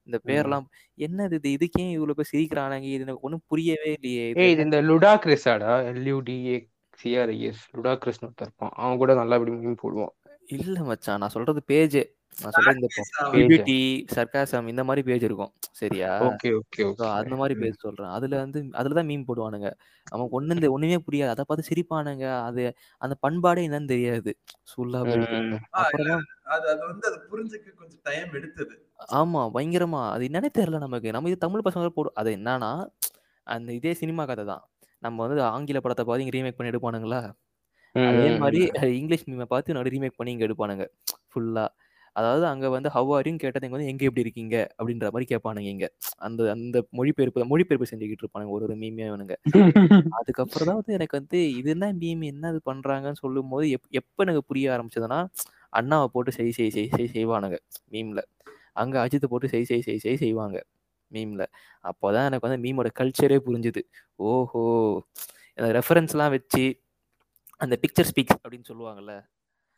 இந்த பேர்லாம் என்னது இது? இதுக்கே இவ்வளவு பேர் சிரிக்கிறானுங்க? இது எனக்கு ஒன்றும் புரியவே இல்லையே. ஏய் இது இந்த லுடா கிறிஸாடா எல்யூடிஏ சிஆர்ஐஎஸ் லுடா கிறிஸ்னு ஒருத்தன் இருப்பான். அவன் கூட நல்லா இப்படி மீன் போடுவான். இல்ல மச்சான். நான் சொல்றது பேஜ் நான் சொல்றது இந்த. பிபிடி சர்க்காசம் இந்த மாதிரி பேஜ் இருக்கும். சரியா? ஓகே ஓகே அந்த மாதிரி பேஜ் சொல்றேன். அதுல வந்து அதுலதான் மீன் போடுவானுங்க. அவன் ஒண்ணு இந்த ஒண்ணுமே புரியாது. அதை பார்த்து சிரிப்பானுங்க. அது அந்த பண்பாடே என்னன்னு தெரியாது. சுல்லா அப்புறமா அது அது வந்து அது புரிஞ்சுக்க கொஞ்சம் டைம் எடுத்தது. ஆமா பயங்கரமா. அது என்னன்னே தெரியல நமக்கு. நம்ம இது தமிழ் பசங்க போடு அது என்னன்னா அந்த இதே சினிமா கதை தான். நம்ம வந்து ஆங்கில படத்தை பார்த்து இங்க ரீமேக் பண்ணி எடுப்பானுங்களா? அதே மாதிரி இங்கிலீஷ் மீமை பார்த்து நடு ரீமேக் பண்ணி இங்க எடுப்பானுங்க. ஃபுல்லா அதாவது அங்க வந்து ஹவ்வாரியும் கேட்டது இங்கே வந்து எங்க எப்படி இருக்கீங்க? அப்படின்ற மாதிரி கேட்பானுங்க இங்க. அந்த அந்த மொழிபெயர்ப்பு மொழிபெயர்ப்பு செஞ்சுக்கிட்டு இருப்பானுங்க ஒரு ஒரு மீமே அவனுங்க. அதுக்கப்புறம் தான் வந்து எனக்கு வந்து இது என்ன மீம் என்ன இது பண்றாங்கன்னு சொல்லும் போது எப் எப்ப எனக்கு புரிய ஆரம்பிச்சதுன்னா அண்ணாவை போட்டு செய் செய் செய் செய் செய்வானுங்க மீம்ல அங்க அஜித்தை போட்டு செய் செய் செய் செய் செய்வாங்க மீம்ல அப்போதான் எனக்கு வந்து மீமோட கல்ச்சரே புரிஞ்சுது. ஓஹோ! ரெஃபரன்ஸ்லாம் வச்சு அந்த பிக்சர் ஸ்பீக்ஸ் அப்படின்னு சொல்லுவாங்கல்ல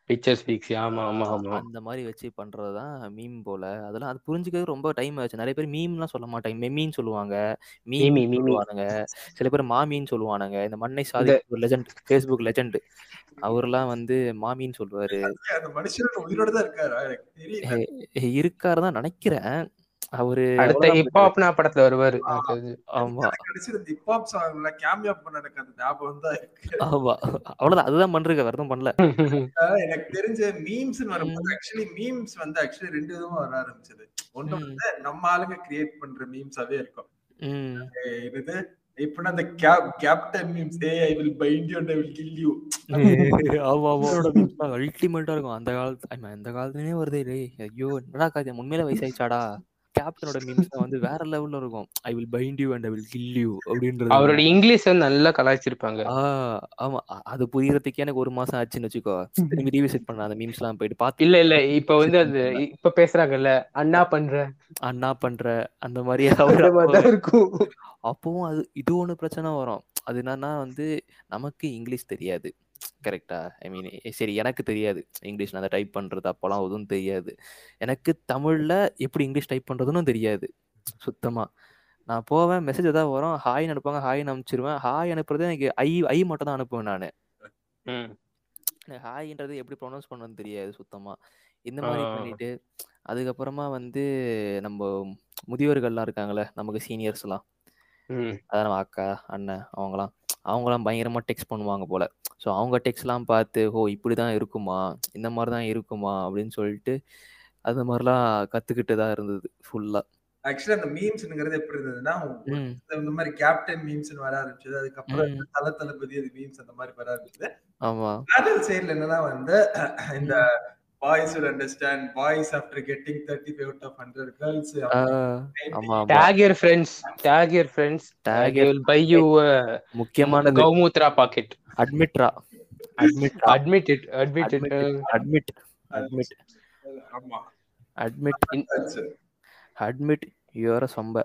பிக்சர் ஸ்பீக்ஸ் ஆமா ஆமா ஆமா. அந்த மாதிரி வச்சு பண்றது தான் மீம் போல. அதெல்லாம் அது புரிஞ்சுக்கிறது ரொம்ப டைம் ஆச்சு. நிறைய பேர் மீம்லாம் சொல்ல மாட்டாங்க. மெம்மின்னு சொல்லுவாங்க. மீம் மீமி, மீமி. சொல்லுவானுங்க. சில பேர் மாமின்னு சொல்லுவானுங்க. இந்த மண்ணை சாதி ஒரு லெஜண்ட் ஃபேஸ்புக் லெஜண்ட் அவர்லாம் வந்து மாமின்னு சொல்லுவாரு அந்த மனுஷன் உயிரோட தான் இருக்காரா? எனக்கு தெரியல. இருக்காரு தான் நினைக்கிறேன். அவரு அடுத்த ஹிப் ஹாப்னா படத்துல வருவாரு. ஆமா. இந்த ஹிப்ஹாப் சாங்ல கேமியா பண்ண எனக்கு அந்த ஞாபகம் தான் இருக்கு. ஆமா. அவ்வளவுதான். அதுதான் பண்றீங்க வேற எதுவும் பண்ணல. எனக்கு தெரிஞ்ச மீம்ஸ் வரும்போது ஆக்சுவலி மீம்ஸ் வந்து ஆக்சுவலி ரெண்டு விதமா வர ஆரம்பிச்சது. ஒண்ணு. வந்து நம்ம ஆளுங்க கிரியேட் பண்ற மீம்ஸாவே இருக்கும். என்னது? இப்ப அந்த cap captain memes A I will find you and I will kill you ஆமா ஆமா. அல்டிமேட்டா இருக்கும். அந்த காலத்து ஐ மீன், அந்த காலத்துலயே வருதே ஐயோ என்னடா காது? உண்மையில வயசாயிச்சாடா கேப்டனோட மீம்ஸ் வந்து வேற லெவல்ல இருக்கும். I will find you and I will kill you அப்படின்றது அவரோட இங்கிலீஷ் வந்து நல்லா கலாய்ச்சிருப்பாங்க. ஆமா. அது புரியறதுக்கே எனக்கு ஒரு மாசம் ஆச்சுன்னு வச்சுக்கோ. திரும்பி ரீவிசிட் பண்ண அந்த மீம்ஸ் எல்லாம் போயிட்டு பார்த்து இல்ல இல்ல. இப்ப வந்து அது இப்ப பேசுறாங்கல்ல அண்ணா பண்ற. அண்ணா பண்ற. அந்த மாதிரி இருக்கும். அப்பவும் அது இது ஒண்ணு பிரச்சனை வரும். அது என்னன்னா வந்து நமக்கு இங்கிலீஷ் தெரியாது. கரெக்டா ஐ மீன் சரி எனக்கு தெரியாது. இங்கிலீஷ் நான் டைப் பண்றது அப்போலாம் எதுவும் தெரியாது. எனக்கு தமிழ்ல எப்படி இங்கிலீஷ் டைப் பண்றதுன்னு தெரியாது. சுத்தமா. நான் போவேன் மெசேஜ் ஏதாவது வரும் ஹாய் அனுப்புவாங்க ஹாய்னு அனுப்பிச்சிருவேன். ஹாய் அனுப்புறது எனக்கு ஐ ஐ மட்டும் தான் அனுப்புவேன் நான். ஹாய்ன்றது எப்படி ப்ரொனவுன்ஸ் பண்ணணும்னு தெரியாது சுத்தமா. இந்த மாதிரி. பண்ணிட்டு அதுக்கப்புறமா வந்து நம்ம முதியோர்கள்லாம் இருக்காங்கல்ல நமக்கு சீனியர்ஸ்லாம். அதான் நம்ம அக்கா அண்ணன் அவங்களாம் அவங்களாம் பயங்கரமா டெக்ஸ்ட் பண்ணுவாங்க போல. ஸோ அவங்க டெக்ஸ்ட்லாம் பார்த்து ஓ இப்படி தான் இருக்குமா? இந்த மாதிரி தான் இருக்குமா? அப்படின்னு சொல்லிட்டு அந்த மாதிரிலாம் கற்றுக்கிட்டு தான் இருந்தது ஃபுல்லாக ஆக்சுவலி அந்த மீம்ஸ்ங்கிறது எப்படி இருந்ததுன்னா இந்த மாதிரி கேப்டன் மீம்ஸ் வர ஆரம்பிச்சது. அதுக்கப்புறம் தல தளபதி அது மீம்ஸ் அந்த மாதிரி வர ஆரம்பிச்சது. ஆமா. கேர்ள் சைடுல என்னன்னா வந்து இந்த boys will understand boys after getting thirty five out of hundred girls ஆ, ஆமா tag your friends tag your friends Tag they your will buy you a முக்கியமானது கௌமூத்ரா பாக்கெட் அட்மிட்ரா it admit it. Admit admit ஆமா. Admit. Admit your சொம்ப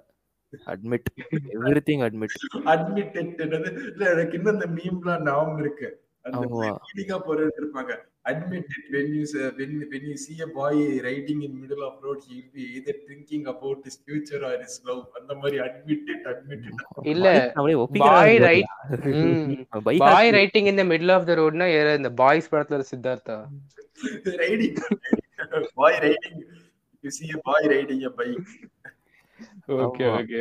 admit everything admit admitted என்னது? இல்ல எனக்கு இன்னும் இந்த மீம்லாம் ஞாபகம் இருக்கு. அந்த ஆமா. ஃபீலிங்கா போறது இருப்பாங்க admitted when you say, when when you see a boy riding in middle of road he will be either thinking about his future or his love அந்த மாதிரி admitted admitted இல்ல, அப்படியே பாய் ஒப்பிக்கிறாரு ரைட் பை பாய் ரைட்டிங் இந்த middle of the ரோட்னா இந்த boys படத்துல ஒரு சித்தார்த்தா riding boy riding you see a boy riding a bike okay. Okay.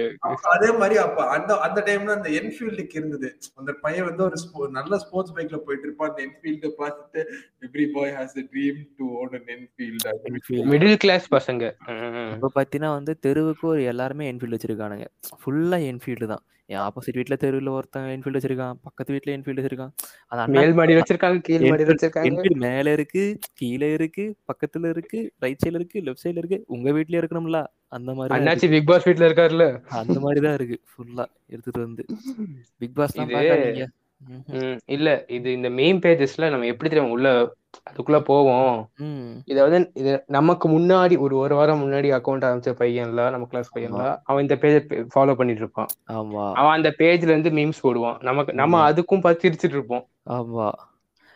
அதே மாதிரி அப்ப அந்த அந்த டைம்ல அந்த என்ஃபீல்டுக்கு இருந்தது. அந்த பையன் வந்து ஒரு நல்ல ஸ்போர்ட்ஸ் பைக்ல போயிட்டு இருப்பான். அந்த என்ஃபீல்ட பார்த்துட்டு every boy has a dream to own an Enfield Enfield. Middle class பசங்க. இப்ப பாத்தீங்கன்னா வந்து தெருவுக்கு ஒரு எல்லாருமே என்ஃபீல்டு வச்சிருக்கானுங்க. ஃபுல்லா என்ஃபீல்டு தான். என் ஆப்போசிட் வீட்ல தெருவுல ஒருத்தன் என்ஃபீல்டு வச்சிருக்கான். பக்கத்து வீட்ல என்ஃபீல்டு வச்சிருக்கான். அது மேல் மாடி வச்சிருக்காங்க கீழ் மாடி வச்சிருக்காங்க. என்ஃபீல்டு மேல இருக்கு கீழே இருக்கு பக்கத்துல இருக்கு ரைட் சைடுல இருக்கு லெஃப்ட் சைடுல இருக்கு உங்க வீட்லயே இருக்கணும்ல. அந்த மாதிரி அண்ணாச்சி பிக் பாஸ் வீட்ல இருக்காருல்ல? இருக்கு. அந்த மாதிரி தான் இருக்கு ஃபுல்லா எடுத்துட்டு வந்து. பிக் பாஸ் தான் பாக்காதீங்க. இல்ல இது இந்த மெயின் பேஜஸ்ல நம்ம எப்படி தெரியும் உள்ள அதுக்குள்ள போவோம். ம். இத வந்து இது நமக்கு முன்னாடி ஒரு ஒரு வாரம் முன்னாடி அக்கௌண்ட் ஆரம்பிச்ச பையன்ல நம்ம கிளாஸ் பையன்ல அவன் இந்த பேஜ் ஃபாலோ பண்ணிட்டு இருப்பான். ஆமா. அவன் அந்த பேஜ்ல இருந்து மீம்ஸ் போடுவான். நமக்கு நம்ம அதுக்கும் பார்த்து சிரிச்சிட்டு இருப்போம். ஆமா.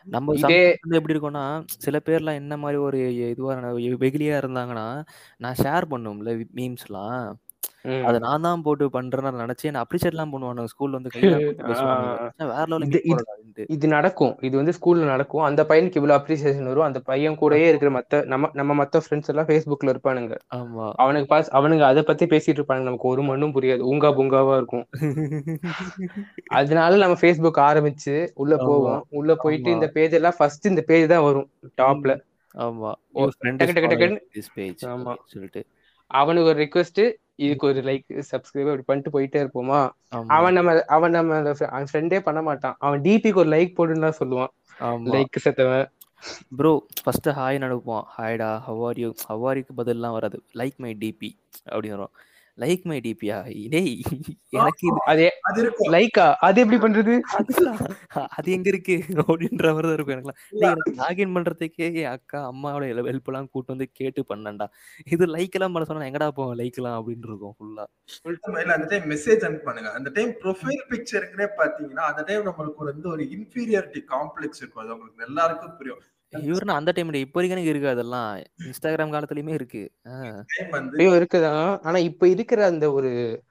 நம்ம இதே எப்படி இருக்கும்னா சில பேர்லாம் என்ன மாதிரி ஒரு இதுவா வெகுலியா இருந்தாங்கன்னா நான் ஷேர் பண்ணுவோம்ல மீம்ஸ்லாம். அதை நான் தான் போட்டு பண்றேன்னு நினைச்சு என்ன அப்ரிஷியேட் எல்லாம் பண்ணுவானுங்க. ஸ்கூல்ல வந்து கையில கொடுத்து பேசுவானுங்க. ஆ. "மச்சான், வேற லெவலில் இது- நடக்கும். இது வந்து ஸ்கூல்ல நடக்கும். அந்த பையனுக்கு இவ்வளவு அப்ரிசியேஷன் வரும். அந்த பையன் கூடயே இருக்கிற மத்த நம்ம நம்ம மத்த ஃப்ரெண்ட்ஸ் எல்லாம் ஃபேஸ்புக்ல இருப்பானுங்க. ஆமா. அவனுக்கு பாஸ் அவனுங்க அதை பத்தி பேசிட்டு இருப்பானுங்க. நமக்கு ஒரு மண்ணும் புரியாது. ஊங்கா புங்காவா இருக்கும். அதனால நம்ம ஃபேஸ்புக் ஆரம்பிச்சு உள்ள. போவோம். உள்ள போயிட்டு. இந்த பேஜ் எல்லாம் ஃபர்ஸ்ட் இந்த பேஜ் தான் வரும். டாப்ல ஆமா. ஆமா. அவனுக்கு ஒரு ரெக்வெஸ்ட் இதுக்கு ஒரு லைக் சப்ஸ்கிரைப் அப்படி பண்ணிட்டு போயிட்டே இருப்போமா? அவன் நம்ம அவன் நம்ம அவன் ஃப்ரெண்டே பண்ண மாட்டான். அவன் டிபிக்கு ஒரு லைக் போடுன்னு தான் சொல்லுவான். லைக் செத்தவன். ப்ரோ ஃபர்ஸ்ட் ஹாய் அனுப்புவோம் ஹாய்டா how are you how are யூக்கு பதில்லாம் வராது. லைக் மை டிபி அப்படின்னு வரும். லைக் மை டிபியா டேய் எனக்கு இது அதே லைக்கா அது எப்படி பண்றது? அது எங்க இருக்கு? அப்படின்ற மாதிரி தான் இருக்கும் எனக்கு லாகின் பண்றதுக்கே என் அக்கா அம்மாவோட ஹெல்ப் எல்லாம் கூட்டு வந்து கேட்டு பண்ணேன்டா. இது லைக் எல்லாம் பண்ண சொன்னா எங்கடா போவோம் லைக் எல்லாம் அப்படின்னு இருக்கும் ஃபுல்லா அந்த டைம் மெசேஜ் அனுப்புவானுங்க அந்த டைம் ப்ரொஃபைல் பிக்சருக்குனே பாத்தீங்கன்னா அந்த டைம் நம்மளுக்கு ஒரு வந்து ஒரு இன்ஃபீரியாரிட்டி காம்ப்ளெக்ஸ் இருக்கும். அது உங்களுக்கு எல்லாருக்கும் புரியும். இவருன்னு அந்த டைம் இப்போ வரைக்கும் எனக்கு இருக்கு அதெல்லாம். இன்ஸ்டாகிராம் காலத்துலயுமே இருக்கு. இப்பயும் இருக்குதான். ஆனா இப்ப இருக்கிற அந்த ஒரு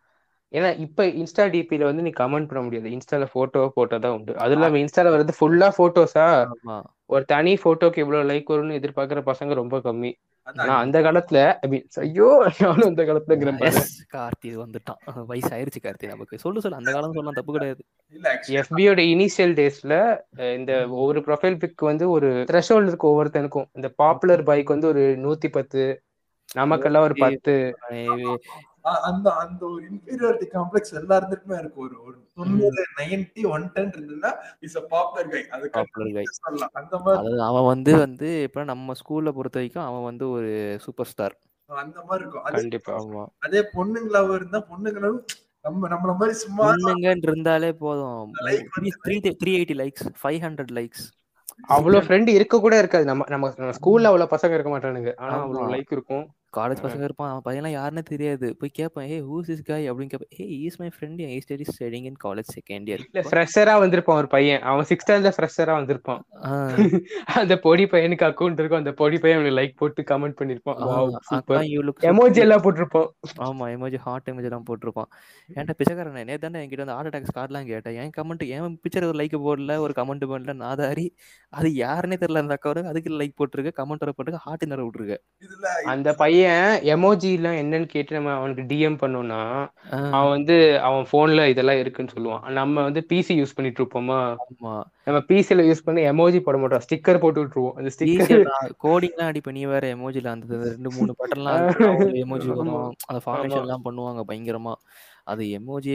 ஏன்னா இப்ப இன்ஸ்டா டிபில வந்து நீ கமெண்ட் பண்ண முடியாது. இன்ஸ்டால போட்டோ போட்டோ தான் உண்டு. அது இல்லாம இன்ஸ்டால வர்றது ஃபுல்லா போட்டோஸா ஒரு தனி போட்டோக்கு இவ்வளவு லைக் வரும்னு எதிர்பார்க்கிற பசங்க ரொம்ப கம்மி. ஆனா அந்த காலத்துல ஐயோ நானும் அந்த காலத்துல கார்த்தி வந்துட்டான். வயசு ஆயிருச்சு கார்த்தி நமக்கு. சொல்லு சொல்லு. அந்த காலம் சொல்லலாம். தப்பு கிடையாது. எஃபியோட இனிஷியல் டேஸ்ல இந்த ஒவ்வொரு ப்ரொஃபைல் பிக் வந்து ஒரு த்ரெஷோல்டு இருக்கு ஒவ்வொருத்தனுக்கும். இந்த பாப்புலர் பைக் வந்து ஒரு நூத்தி பத்து நமக்கெல்லாம் ஒரு பத்து. அந்த அந்த ஒரு இன்ஃபீரியாரிட்டி காம்ப்ளெக்ஸ் எல்லாருக்குமே இருக்கும். ஒரு ஒரு தொண்ணூறு நைன்டி ஒன் டென் இருந்ததுன்னா இஸ் அ பாப்புலர் கை அது. கண்டிப்பா சொல்லலாம். அந்த மாதிரி அவன் வந்து வந்து இப்ப நம்ம ஸ்கூல்ல பொறுத்த வரைக்கும் அவன் வந்து ஒரு சூப்பர் ஸ்டார் அந்த மாதிரி இருக்கும். கண்டிப்பா ஆமா. அதே பொண்ணுங்களாவும் இருந்தா பொண்ணுங்களும் நம்ம நம்மள மாதிரி சும்மா பொண்ணுங்கன்னு இருந்தாலே போதும். Three three eighty likes five hundred likes அவ்வளவு ஃப்ரெண்ட் இருக்க கூட இருக்காது. நம்ம நம்ம ஸ்கூல்ல அவ்வளவு பசங்க இருக்க மாட்டானுங்க. ஆனா. அவ்வளவு லைக் இருக்கும். காலேஜ் பசங்க இருப்பான் அவன் பையன்லாம் யாருன்னே தெரியாது. போய் கேட்பேன் ஏ ஹூஸ் இஸ் காய் அப்படின்னு கேட்பேன் a is my friend N study studying in college second year இல்ல ஃப்ரெஷரா வந்திருப்பான் ஒரு பையன். அவன் சிக்ஸ் ஸ்டாண்டர்ட்ல ஃப்ரெஷரா வந்திருப்பான். அந்த பொடி பையனுக்கு அக்கௌண்ட் இருக்கும். அந்த பொடி பையன் அவனுக்கு லைக் போட்டு கமெண்ட் பண்ணிருப்பான் அக்கா சூப்பர் எமோஜி எல்லாம் போட்டிருப்பான். ஆமா எமோஜி ஹார்ட் எமோஜி எல்லாம் போட்டிருப்பான். ஏன்டா பிச்சைக்காரன்? நேத்து தானே என்கிட்ட வந்து ஹார்ட் அட்டாக்ஸ் கார்டெலாம் கேட்டேன். என் கமெண்ட் என் பிக்சர் ஒரு லைக் போடல ஒரு கமெண்ட் பண்ணல நாதாரி. அது யாருன்னே தெரியல அந்த அக்கௌண்ட் அதுக்கு லைக் போட்டிருக்கு கமெண்ட் வர போட்டிருக்கு ஹார்ட் நிற விட்டுருக்கு. அந்த பையன் பையன் எமோஜி எல்லாம் என்னன்னு கேட்டு நம்ம அவனுக்கு டிஎம் பண்ணோம்னா அவன் வந்து அவன் போன்ல இதெல்லாம் இருக்குன்னு சொல்லுவான். நம்ம வந்து பிசி யூஸ் பண்ணிட்டு இருப்போமா? நம்ம பிசில யூஸ் பண்ணி எமோஜி போட மாட்டோம். ஸ்டிக்கர் போட்டு விட்டுருவோம். அந்த ஸ்டிக்கர் கோடிங்லாம் அடிப்ப நீ வேற எமோஜில அந்த ரெண்டு மூணு பட்டன்லாம் எமோஜி வரும் அந்த ஃபார்மேஷன் எல்லாம் பண்ணுவாங்க பயங்கரமா. அது எமோஜி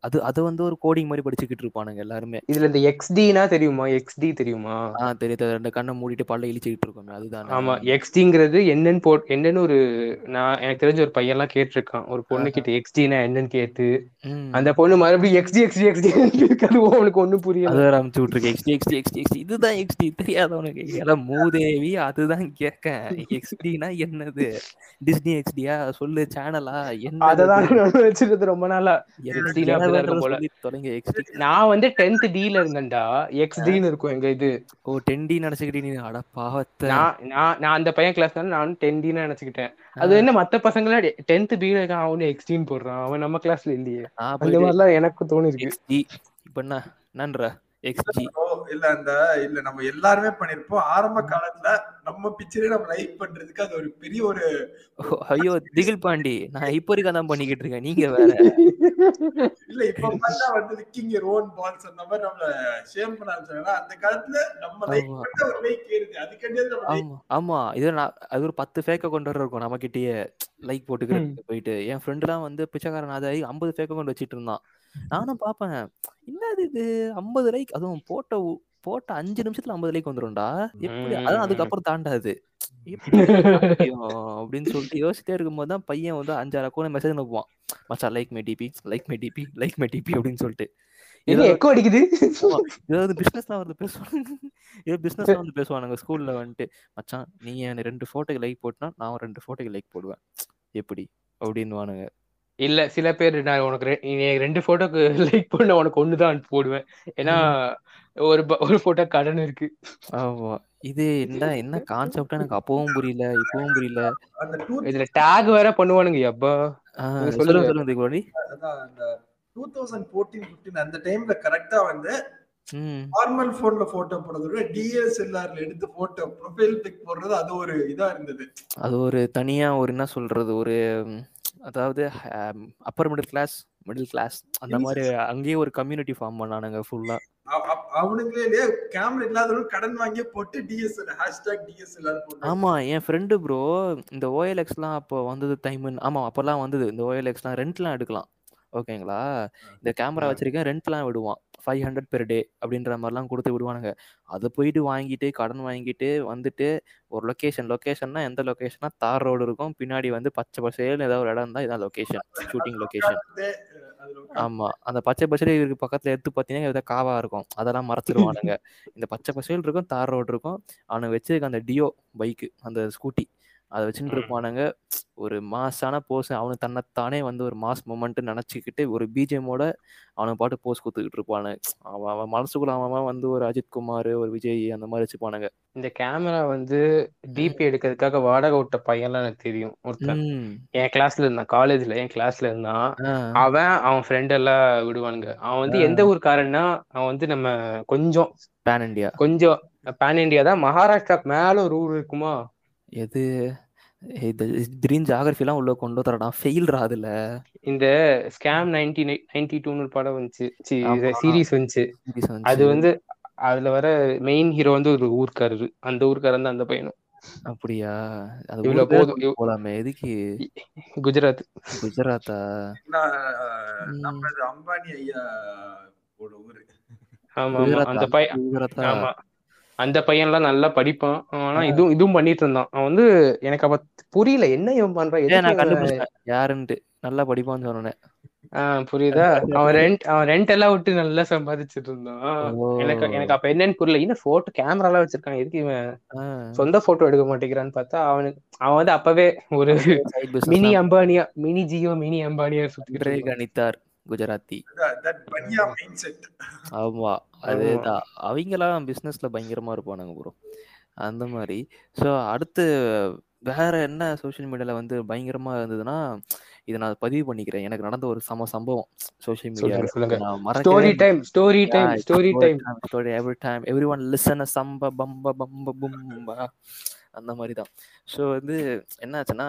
அது அது வந்து ஒரு கோடிங் மாதிரி படிச்சுக்கிட்டு இருப்பானுங்க எல்லாருமே. இதுல இந்த எக்ஸ்டினா தெரியுமா? எக்ஸ்டி தெரியுமா? ஆ தெரியுது. ரெண்டு கண்ணை மூடிட்டு பல்ல இழிச்சுக்கிட்டு இருக்கோமே அதுதானே. ஆமா எக்ஸ்டிங்கிறது என்னன்னு போ என்னன்னு ஒரு நான் எனக்கு தெரிஞ்ச ஒரு பையன்லாம் கேட்டிருக்கான். ஒரு பொண்ணு கிட்ட எக்ஸ்டினா என்னன்னு கேட்டு அந்த பொண்ணு மறுபடியும் எக்ஸ்டி எக்ஸ்டி எக்ஸ்டி இருக்காது அவனுக்கு ஒண்ணும் புரியல. அது அமுச்சு விட்டுருக்கு. எக்ஸ்டி எக்ஸ்டி எக்ஸ்டி எக்ஸ்டி இதுதான் எக்ஸ்டி தெரியாதவனுக்கு எல்லாம் மூதேவி அதுதான் கேட்கேன். எக்ஸ்டினா என்னது? டிஸ்னி எக்ஸ்டியா சொல்லு சேனலா என்னது? அததான் நான் வச்சிருந்தது. ரொம்ப நாளா நான் வந்து டென்த் டில இருந்தேன்டா. எக்ஸ்டின்னு இருக்கும் எங்க இது. ஓ டென் டி நினைச்சுக்கிட்டு நீ. அட பாவத்தை. நான் நான் அந்த பையன் கிளாஸ்ல நானும் டென் டின்னு நினைச்சுக்கிட்டேன். அது என்ன மத்த பசங்கள டென்த் பில இருக்கான் அவனு எக்ஸ்டின்னு போடுறான். அவன் நம்ம கிளாஸ்ல இல்லையே. அந்த மாதிரிலாம் எனக்கு தோணி இருக்கு இப்ப என்ன என்னன்ற? இல்ல அந்த இல்ல நம்ம எல்லாருமே பண்ணிருப்போம். ஆரம்ப காலத்துல நம்ம பிக்சரே நம்ம லைக் பண்றதுக்கு அது ஒரு பெரிய ஒரு ஐயோ திகில் பாண்டி நான் இப்போ வரைக்கும் தான் பண்ணிக்கிட்டு இருக்கேன். நீங்க வேற. இல்ல இப்ப பார்த்தா வந்து லிக்கிங் யர் ஓன் பால்ஸ் அந்த மாதிரி நம்மள ஷேம் பண்ண ஆரம்பிச்சாங்கன்னா அந்த காலத்துல நம்ம லைக். பண்ண ஒரு லைக் ஏறுது. அதுக்கண்டே நம்ம ஆமா ஆமா. இது நான் அது ஒரு பத்து ஃபேக்க கொண்டு வர இருக்கும் நம்மகிட்டயே. லைக் போட்டுக்கிறதுக்கு போயிட்டு. என் ஃப்ரெண்டுலாம் வந்து பிச்சைக்காரன் அதை ஐம்பது ஃபேக்க கொண்டு வச்சிட்டு இருந்தான். நானும் பார்ப்பேன் என்னது இது? ஐம்பது லைக் அதுவும் போட்ட போட்ட அஞ்சு நிமிஷத்துல ஐம்பது லைக் வந்துரும்டா. எப்படி? அதான் அதுக்கப்புறம் தாண்டாது. அப்படின்னு சொல்லிட்டு யோசிச்சிட்டே இருக்கும்போது தான் பையன் வந்து அஞ்சாறு அக்கௌண்ட் மெசேஜ் அனுப்புவான். மச்சான் like me DP like me DP like me DP அப்படின்னு சொல்லிட்டு. ஏதாவது பிசினஸ்லாம் வந்து பேசுவாங்க. ஏதோ பிசினஸ்லாம் வந்து பேசுவானுங்க ஸ்கூல்ல வந்துட்டு. மச்சான் நீ ரெண்டு போட்டோக்கு லைக் போட்டுனா நான் ரெண்டு போட்டோக்கு லைக் போடுவேன். எப்படி? அப்படின்னுவானுங்க. இல்ல சில பேர் நான் உனக்கு ரெண்டு போட்டோக்கு லைக் பண்ண உனக்கு ஒண்ணுதான் போடுவேன். ஏன்னா ஒரு ஒரு போட்டோ கடன் இருக்கு. ஆமா. இது என்ன என்ன கான்செப்ட் எனக்கு அப்பவும் புரியல இப்பவும் புரியல. இதுல டேக் வேற பண்ணுவானுங்க அப்பா சொல்லுங்க சொல்லுங்க. தீபாவளி. அதான் அந்த டூ தௌசண்ட் ஃபோர்டீன் ஃபிஃப்டீன் அந்த டைம்ல கரெக்டா வந்து நார்மல் போன்ல போட்டோ போடுறத விட டிஎஸ்எல்ஆர்ல எடுத்து போட்டோ ப்ரொஃபைல் பிக் போடுறது அது ஒரு இதா இருந்தது. அது ஒரு தனியா ஒரு என்ன சொல்றது ஒரு அதாவது upper middle class middle class அந்த மாதிரி அங்கேயே ஒரு கம்யூனிட்டி ஃபார்ம் பண்ணானுங்க ஃபுல்லா அவ- அவ- அவனுங்களே கேமரா இல்லாதவங்க கடன் வாங்கி போட்டு டிஎஸ்எல் ஹேஷ்டாக் டிஎஸ்எல்ஆர் போட்டு ஆமா என் ஃப்ரெண்டு ப்ரோ இந்த ஓஎல்எக்ஸ்லாம் அப்போ வந்தது டைம் ஆமா அப்போல்லாம் வந்தது. இந்த ஓஎல்எக்ஸ்லாம் ரெண்ட்லாம் எடுக்கலாம். ஓகேங்களா இந்த கேமரா. வச்சிருக்கேன் ரெண்ட்லாம் விடுவான். ஃபைவ் ஹண்ட்ரட் பெர் டே அப்படின்ற மாதிரிலாம் கொடுத்து விடுவானுங்க. அதை போயிட்டு வாங்கிட்டு கடன் வாங்கிட்டு வந்துட்டு ஒரு லொக்கேஷன் லொக்கேஷன்னா எந்த லொக்கேஷனா தார் ரோடு இருக்கும். பின்னாடி வந்து பச்சை பசேல்னு ஏதாவது ஒரு இடம் தான் இதான் லொக்கேஷன் ஷூட்டிங் லொக்கேஷன் ஆமா. அந்த பச்சை பசேல் இவருக்கு பக்கத்துல எடுத்து பார்த்தீங்கன்னா ஏதாவது காவா இருக்கும். அதெல்லாம் மறைச்சிருவானுங்க இந்த பச்சை பசேல் இருக்கும் தார் ரோடு இருக்கும். அவனுக்கு வச்சிருக்க அந்த டியோ பைக்கு அந்த ஸ்கூட்டி அதை வச்சுட்டு. இருப்பானுங்க ஒரு மாசான போஸ் அவனுக்கு தன்னைத்தானே வந்து ஒரு மாஸ் மூமெண்ட் நினச்சிக்கிட்டு ஒரு பிஜிஎம்மோட அவனுக்கு பாட்டு போஸ் கொடுத்துக்கிட்டு இருப்பானு அவன் அவன் மனசுக்குள்ள அவன் வந்து ஒரு அஜித் குமார் ஒரு விஜய் அந்த மாதிரி வச்சுப்பானுங்க. இந்த கேமரா வந்து டிபி எடுக்கிறதுக்காக வாடகை விட்ட பையன்லாம் எனக்கு தெரியும் ஒருத்தன். என் கிளாஸ்ல இருந்தான் காலேஜ்ல என் கிளாஸ்ல இருந்தான். அவன் அவன் ஃப்ரெண்ட் எல்லாம் விடுவானுங்க. அவன் வந்து எந்த ஊர்க்காரன்னா அவன் வந்து நம்ம கொஞ்சம் பேன் இண்டியா கொஞ்சம் பேன் இண்டியா தான். மகாராஷ்டிராக்கு மேல ஒரு ஊர் இருக்குமா? எது? இது திடீர்னு ஜாகிரபிலாம் உள்ள கொண்டு வரடா ஃபெயில்ரா அதுல. இந்த ஸ்கேம் நைன்டி நைன்டி டூன்னு ஒரு படம் வந்துச்சு. சீரீஸ் வந்துச்சு. அது. வந்து அதுல வர மெயின் ஹீரோ வந்து ஒரு ஊர்க்காரரு. அந்த ஊர்க்காரன் தான் அந்த பையனும் அப்படியா? அது போதும். போலாமே. எதுக்கு? குஜராத். குஜராத்தா. நம்ம அம்பானி ஐயா ஊரு. ஆமா அந்த பையன் ஆமா. அந்த பையன்லாம் நல்லா படிப்பான் ஆனா. இதுவும் இதுவும் பண்ணிட்டு இருந்தான் அவன் வந்து எனக்கு அப்ப புரியல என்ன இவன் பண்றான் நான் கண்டுபிடிச்சேன் யாருன்ட்டு நல்லா படிப்பான்னு சொன்னேன் ஆஹ் புரியுதா அவன் ரெண்ட் அவன் ரெண்ட் எல்லாம் விட்டு நல்லா சம்பாதிச்சிட்டு இருந்தான். எனக்கு எனக்கு அப்ப என்னன்னு புரியல இன்னும் போட்டோ கேமரா எல்லாம் வச்சிருக்கான் எதுக்கு இவன். சொந்த போட்டோ எடுக்க மாட்டேங்கிறான்னு பார்த்தா அவனுக்கு அவன் வந்து அப்பவே ஒரு மினி. அம்பானியா மினி ஜியோ மினி அம்பானியா இருந்தான். கணித்தார் குஜராத்தி. தட் பனியா மைண்ட் செட் ஆமா அதேதான். அவங்களாம் பிசினஸ்ல பயங்கரமா இருப்பானுங்க ப்ரோ அந்த மாதிரி. ஸோ அடுத்து வேற என்ன சோஷியல் மீடியால வந்து பயங்கரமா இருந்ததுன்னா இதை நான் பதிவு பண்ணிக்கிறேன். எனக்கு நடந்த ஒரு சம சம்பவம் social media story time story time story time story every time everyone listen சம்ப பம்ப பம்ப பும்பா. அந்த மாதிரி தான். ஸோ வந்து என்னாச்சுன்னா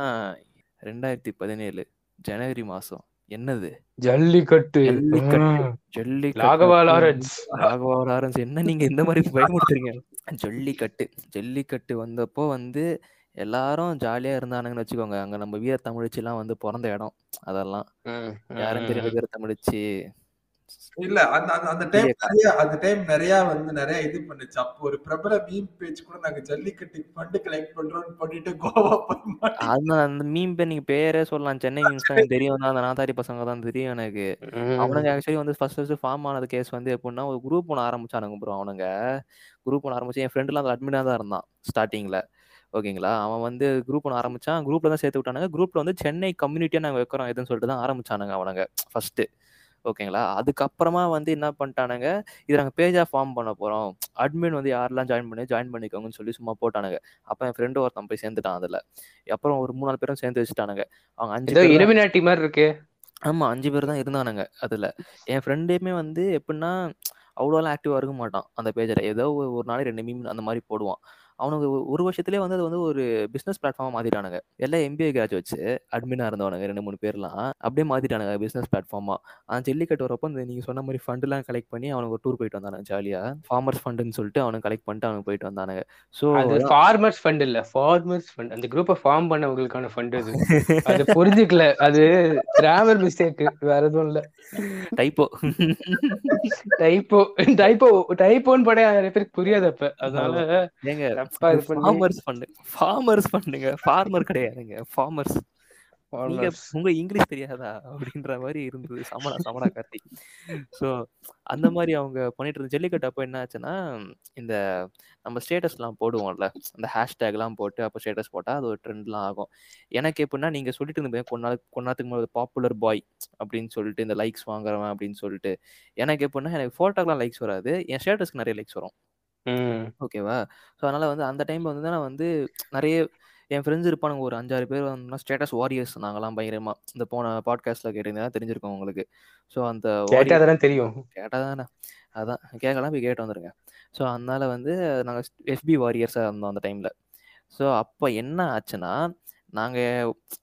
ரெண்டாயிரத்தி பதினேழு ஜனவரி மாசம். என்னது? ஜல்லிக்கட்டு. ஜல்லிக்கட்டு. ராகவா லாரன்ஸ். ராகவா லாரன்ஸ். என்ன நீங்க இந்த மாதிரி பயமுறுத்துறீங்க? ஜல்லிக்கட்டு. ஜல்லிக்கட்டு வந்தப்போ வந்து எல்லாரும் ஜாலியா இருந்தானுங்கன்னு வச்சுக்கோங்க. அங்க நம்ம வீர தமிழச்சி எல்லாம் வந்து பிறந்த இடம். அதெல்லாம். யாரும் தெரியாது வீர தமிழச்சி. இல்ல அந்த அந்த- அந்த டைம் நிறைய அந்த டைம் நிறைய வந்து நிறைய இது பண்ணுச்சு. அப்போ ஒரு பிரபல மீம் பேஜ் கூட நாங்க ஜல்லிக்கட்டுக்கு ஃபண்ட் கலெக்ட் பண்றோம்னு பண்ணிட்டு கோவா போய் மாட்டி- அந்த மீம் பேர் நீங்க பேரே சொல்லலாம். சென்னை மீம்ஸ் தான் தெரியும் தான் அந்த நாதாரி பசங்க தான் தெரியும் எனக்கு. ம். அவனுங்க ஆக்சுவலி வந்து ஃபர்ஸ்ட் ஃபர்ஸ்ட் ஃபார்ம் ஆனது கேஸ் வந்து எப்படின்னா ஒரு குரூப் ஒன்று ஆரம்பிச்சானுங்க ப்ரோ அவனுங்க. குரூப் ஒன்று ஆரம்பிச்சு என் ஃப்ரெண்டுலாம் அந்த அட்மினாக தான் இருந்தான் ஸ்டார்டிங்ல ஓகேங்களா அவன் வந்து குரூப் ஒன்று ஆரம்பிச்சான். குரூப்ல தான் சேர்த்து விட்டானுங்க. குரூப்ல வந்து சென்னை கம்யூனிட்டியா நாங்கள் வைக்கிறோம் எதுன்னு சொல்லிட்டு தான் ஆரம்பிச்சானுங்க அவனுங்க ஃபர்ஸ்ட் ஓகேங்களா அதுக்கப்புறமா வந்து என்ன பண்ணிட்டானுங்க இது நாங்கள் பேஜா ஃபார்ம் பண்ண போறோம் அட்மின் வந்து யாரெல்லாம் ஜாயின் பண்ணி ஜாயின் பண்ணிக்கோங்கன்னு சொல்லி சும்மா போட்டானுங்க அப்போ என் ஃப்ரெண்டு ஒருத்தன் போய் சேர்ந்துட்டான் அதுல அப்புறம் ஒரு மூணு நாலு பேரும் சேர்ந்து வச்சுட்டானுங்க அவங்க அஞ்சு இலுமினாட்டி மாதிரி இருக்கு ஆமா 5 பேர் தான் இருந்தானுங்க அதுல. என் ஃப்ரெண்டுமே வந்து எப்புட்ன்னா, அவ்வளோலாம் ஆக்டிவா இருக்க மாட்டான். அந்த பேஜ்ல. ஏதோ ஒரு நாளைக்கு 2 மீம் அந்த மாரி போடுவான். அவனுங்க ஒ ஒரு வருஷத்திலேயே வந்து அது வந்து ஒரு பிசினஸ் பிளாட்ஃபார்மா மாத்திட்டானுங்க. எல்லாம் எம்பிஏ கிராஜுவேட்ஸ் அட்மினா இருந்தவனுங்க 2, 3 பேர்லாம். அப்படியே மாத்திட்டானுங்க பிசினஸ் பிளாட்ஃபார்மா. அந்த ஜல்லிக்கட்டு வரப்போ இந்த நீங்க சொன்ன மாரி ஃபண்ட்லாம் கலெக்ட் பண்ணி அவனுங்க ஒரு டூர் போயிட்டு வந்தானுங்க ஜாலியா. ஃபார்மர்ஸ் ஃபண்டுன்னு சொல்லிட்டு அவனுங்க கலெக்ட் பண்ணிட்டு அவனுங்க போயிட்டு வந்தானுங்க. ஸோ அது ஃபார்மர்ஸ் ஃபண்ட் இல்ல ஃபார்மர்ஸ் ஃபண்ட் அந்த குரூப்பை ஃபார்ம் பண்ணவங்களுக்கான ஃபண்ட் அது அது புரிஞ்சுக்கல அது கிராமர் மிஸ்டேக் வேற எதுவும் இல்ல டைப்போ. டைப்போ டைப்போ டைப்போன்னு படைய நிறைய பேருக்கு புரியாது அப்ப அதனால ஏங்க தப்பா இது பண்ணி ஃபார்மர்ஸ் ஃபண்டு ஃபார்மர்ஸ் ஃபண்டுங்க. ஃபார்மர் கிடையாதுங்க. ஃபார்மர்ஸ். நீங்க farmers. உங்க இங்கிலீஷ் தெரியாதா? அப்படின்ற மாரி இருந்தது. சமணா சமணா கார்த்திக். ஸோ அந்த மாரி அவங்க பண்ணிட்டு இருந்த ஜல்லிக்கட்டு அப்போ என்ன ஆச்சுன்னா, இந்த நம்ம ஸ்டேட்டஸ்லாம் போடுவோம்ல. அந்த ஹேஷ்டேக்லாம் போட்டு அப்போ ஸ்டேட்டஸ் போட்டா அது ஒரு ட்ரெண்ட்லாம் ஆகும். எனக்கு எப்படின்னா நீங்க சொல்லிட்டு இருந்தீங்க கொஞ்ச நேரத்துக்கு முன்னாடி பாப்புலர் பாய் அப்படின்னு சொல்லிட்டு இந்த லைக்ஸ் வாங்குறவன் அப்படின்னு சொல்லிட்டு. எனக்கு எப்படின்னா எனக்கு ஃபோட்டோக்கெல்லாம் லைக்ஸ் வராது. என் ஸ்டேட்டஸ்க்கு நெறைய லைக்ஸ் வரும். ம். ஓகேவா? ஸோ அதனால வந்து அந்த டைம்ல வந்து நான் வந்து நெறைய என் ஃப்ரெண்ட்ஸ் இருப்பானுங்க ஒரு 5, 6 பேர் வந்தோம்னா ஸ்டேட்டஸ் வாரியர்ஸ் நாங்கலாம் பயங்கரமா. இந்த போன பாட்காஸ்ட்ல கேட்டிருந்தீங்கன்னா தெரிஞ்சிருக்கும் உங்களுக்கு. ஸோ அந்த கேட்டா வாரியர் தானே தெரியும் கேட்டா தானே. அதான் கேட்கலாம் போய் கேட்டு வந்துருங்க. ஸோ அதனால வந்து நாங்க எஃபி வாரியர்ஸா இருந்தோம் அந்த டைம்ல. ஸோ அப்ப என்ன ஆச்சுன்னா, நாங்க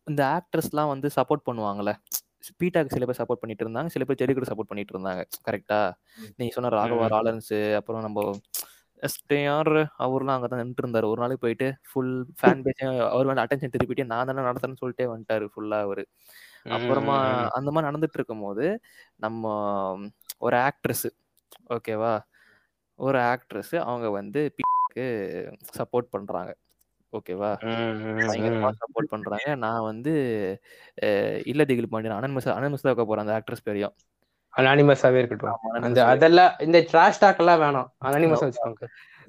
இந்த ஆக்டர்ஸ்லாம் வந்து சப்போர்ட் பண்ணுவாங்கல்ல. பீட்டாக்கு சில பேர் சப்போர்ட் பண்ணிட்டு இருந்தாங்க. சில பேர் ஜல்லிக்கட்டு சப்போர்ட் பண்ணிட்டு இருந்தாங்க. கரெக்ட்டா? ம். நீங்க சொன்ன ராகவா ம். லாரன்ஸ் அப்புறம் நம்ப எஸ்டிஆர் அவர்லாம் அங்க தான் நின்னுட்டு இருந்தாரு. ஒரு நாளைக்கு போயிட்டு ஃபுல் ஃபேன் பேஸையும் அவர் மேல அட்டென்ஷன் திருப்பிட்டு நான் தானே நடத்துறேன்னு சொல்லிட்டே வந்துட்டாரு ஃபுல்லா அவரு. அப்புறமா. அந்த மாரி நடந்துட்டு இருக்கும்போது, நம்ம ஒரு ஆக்ட்ரஸ் ஓகேவா? ஒரு ஆக்ட்ரஸ் அவங்க வந்து க்கு சப்போர்ட் பண்றாங்க. ஓகேவா? பயங்கரமா. சப்போர்ட் பண்றாங்க. நான் வந்து இல்ல திகில் பாண்டியன் அனன்மஸ் அனன்மஸ் தான் வைக்க போறேன் அந்த ஆக்ட்ரஸ் பேரையும். அனானிமஸாவே இருக்கட்டும். அந்த அதெல்லாம் இந்த ட்ராஷ் டாக் எல்லாம் வேணாம். அனானிமஸ் வச்சுக்கோங்க.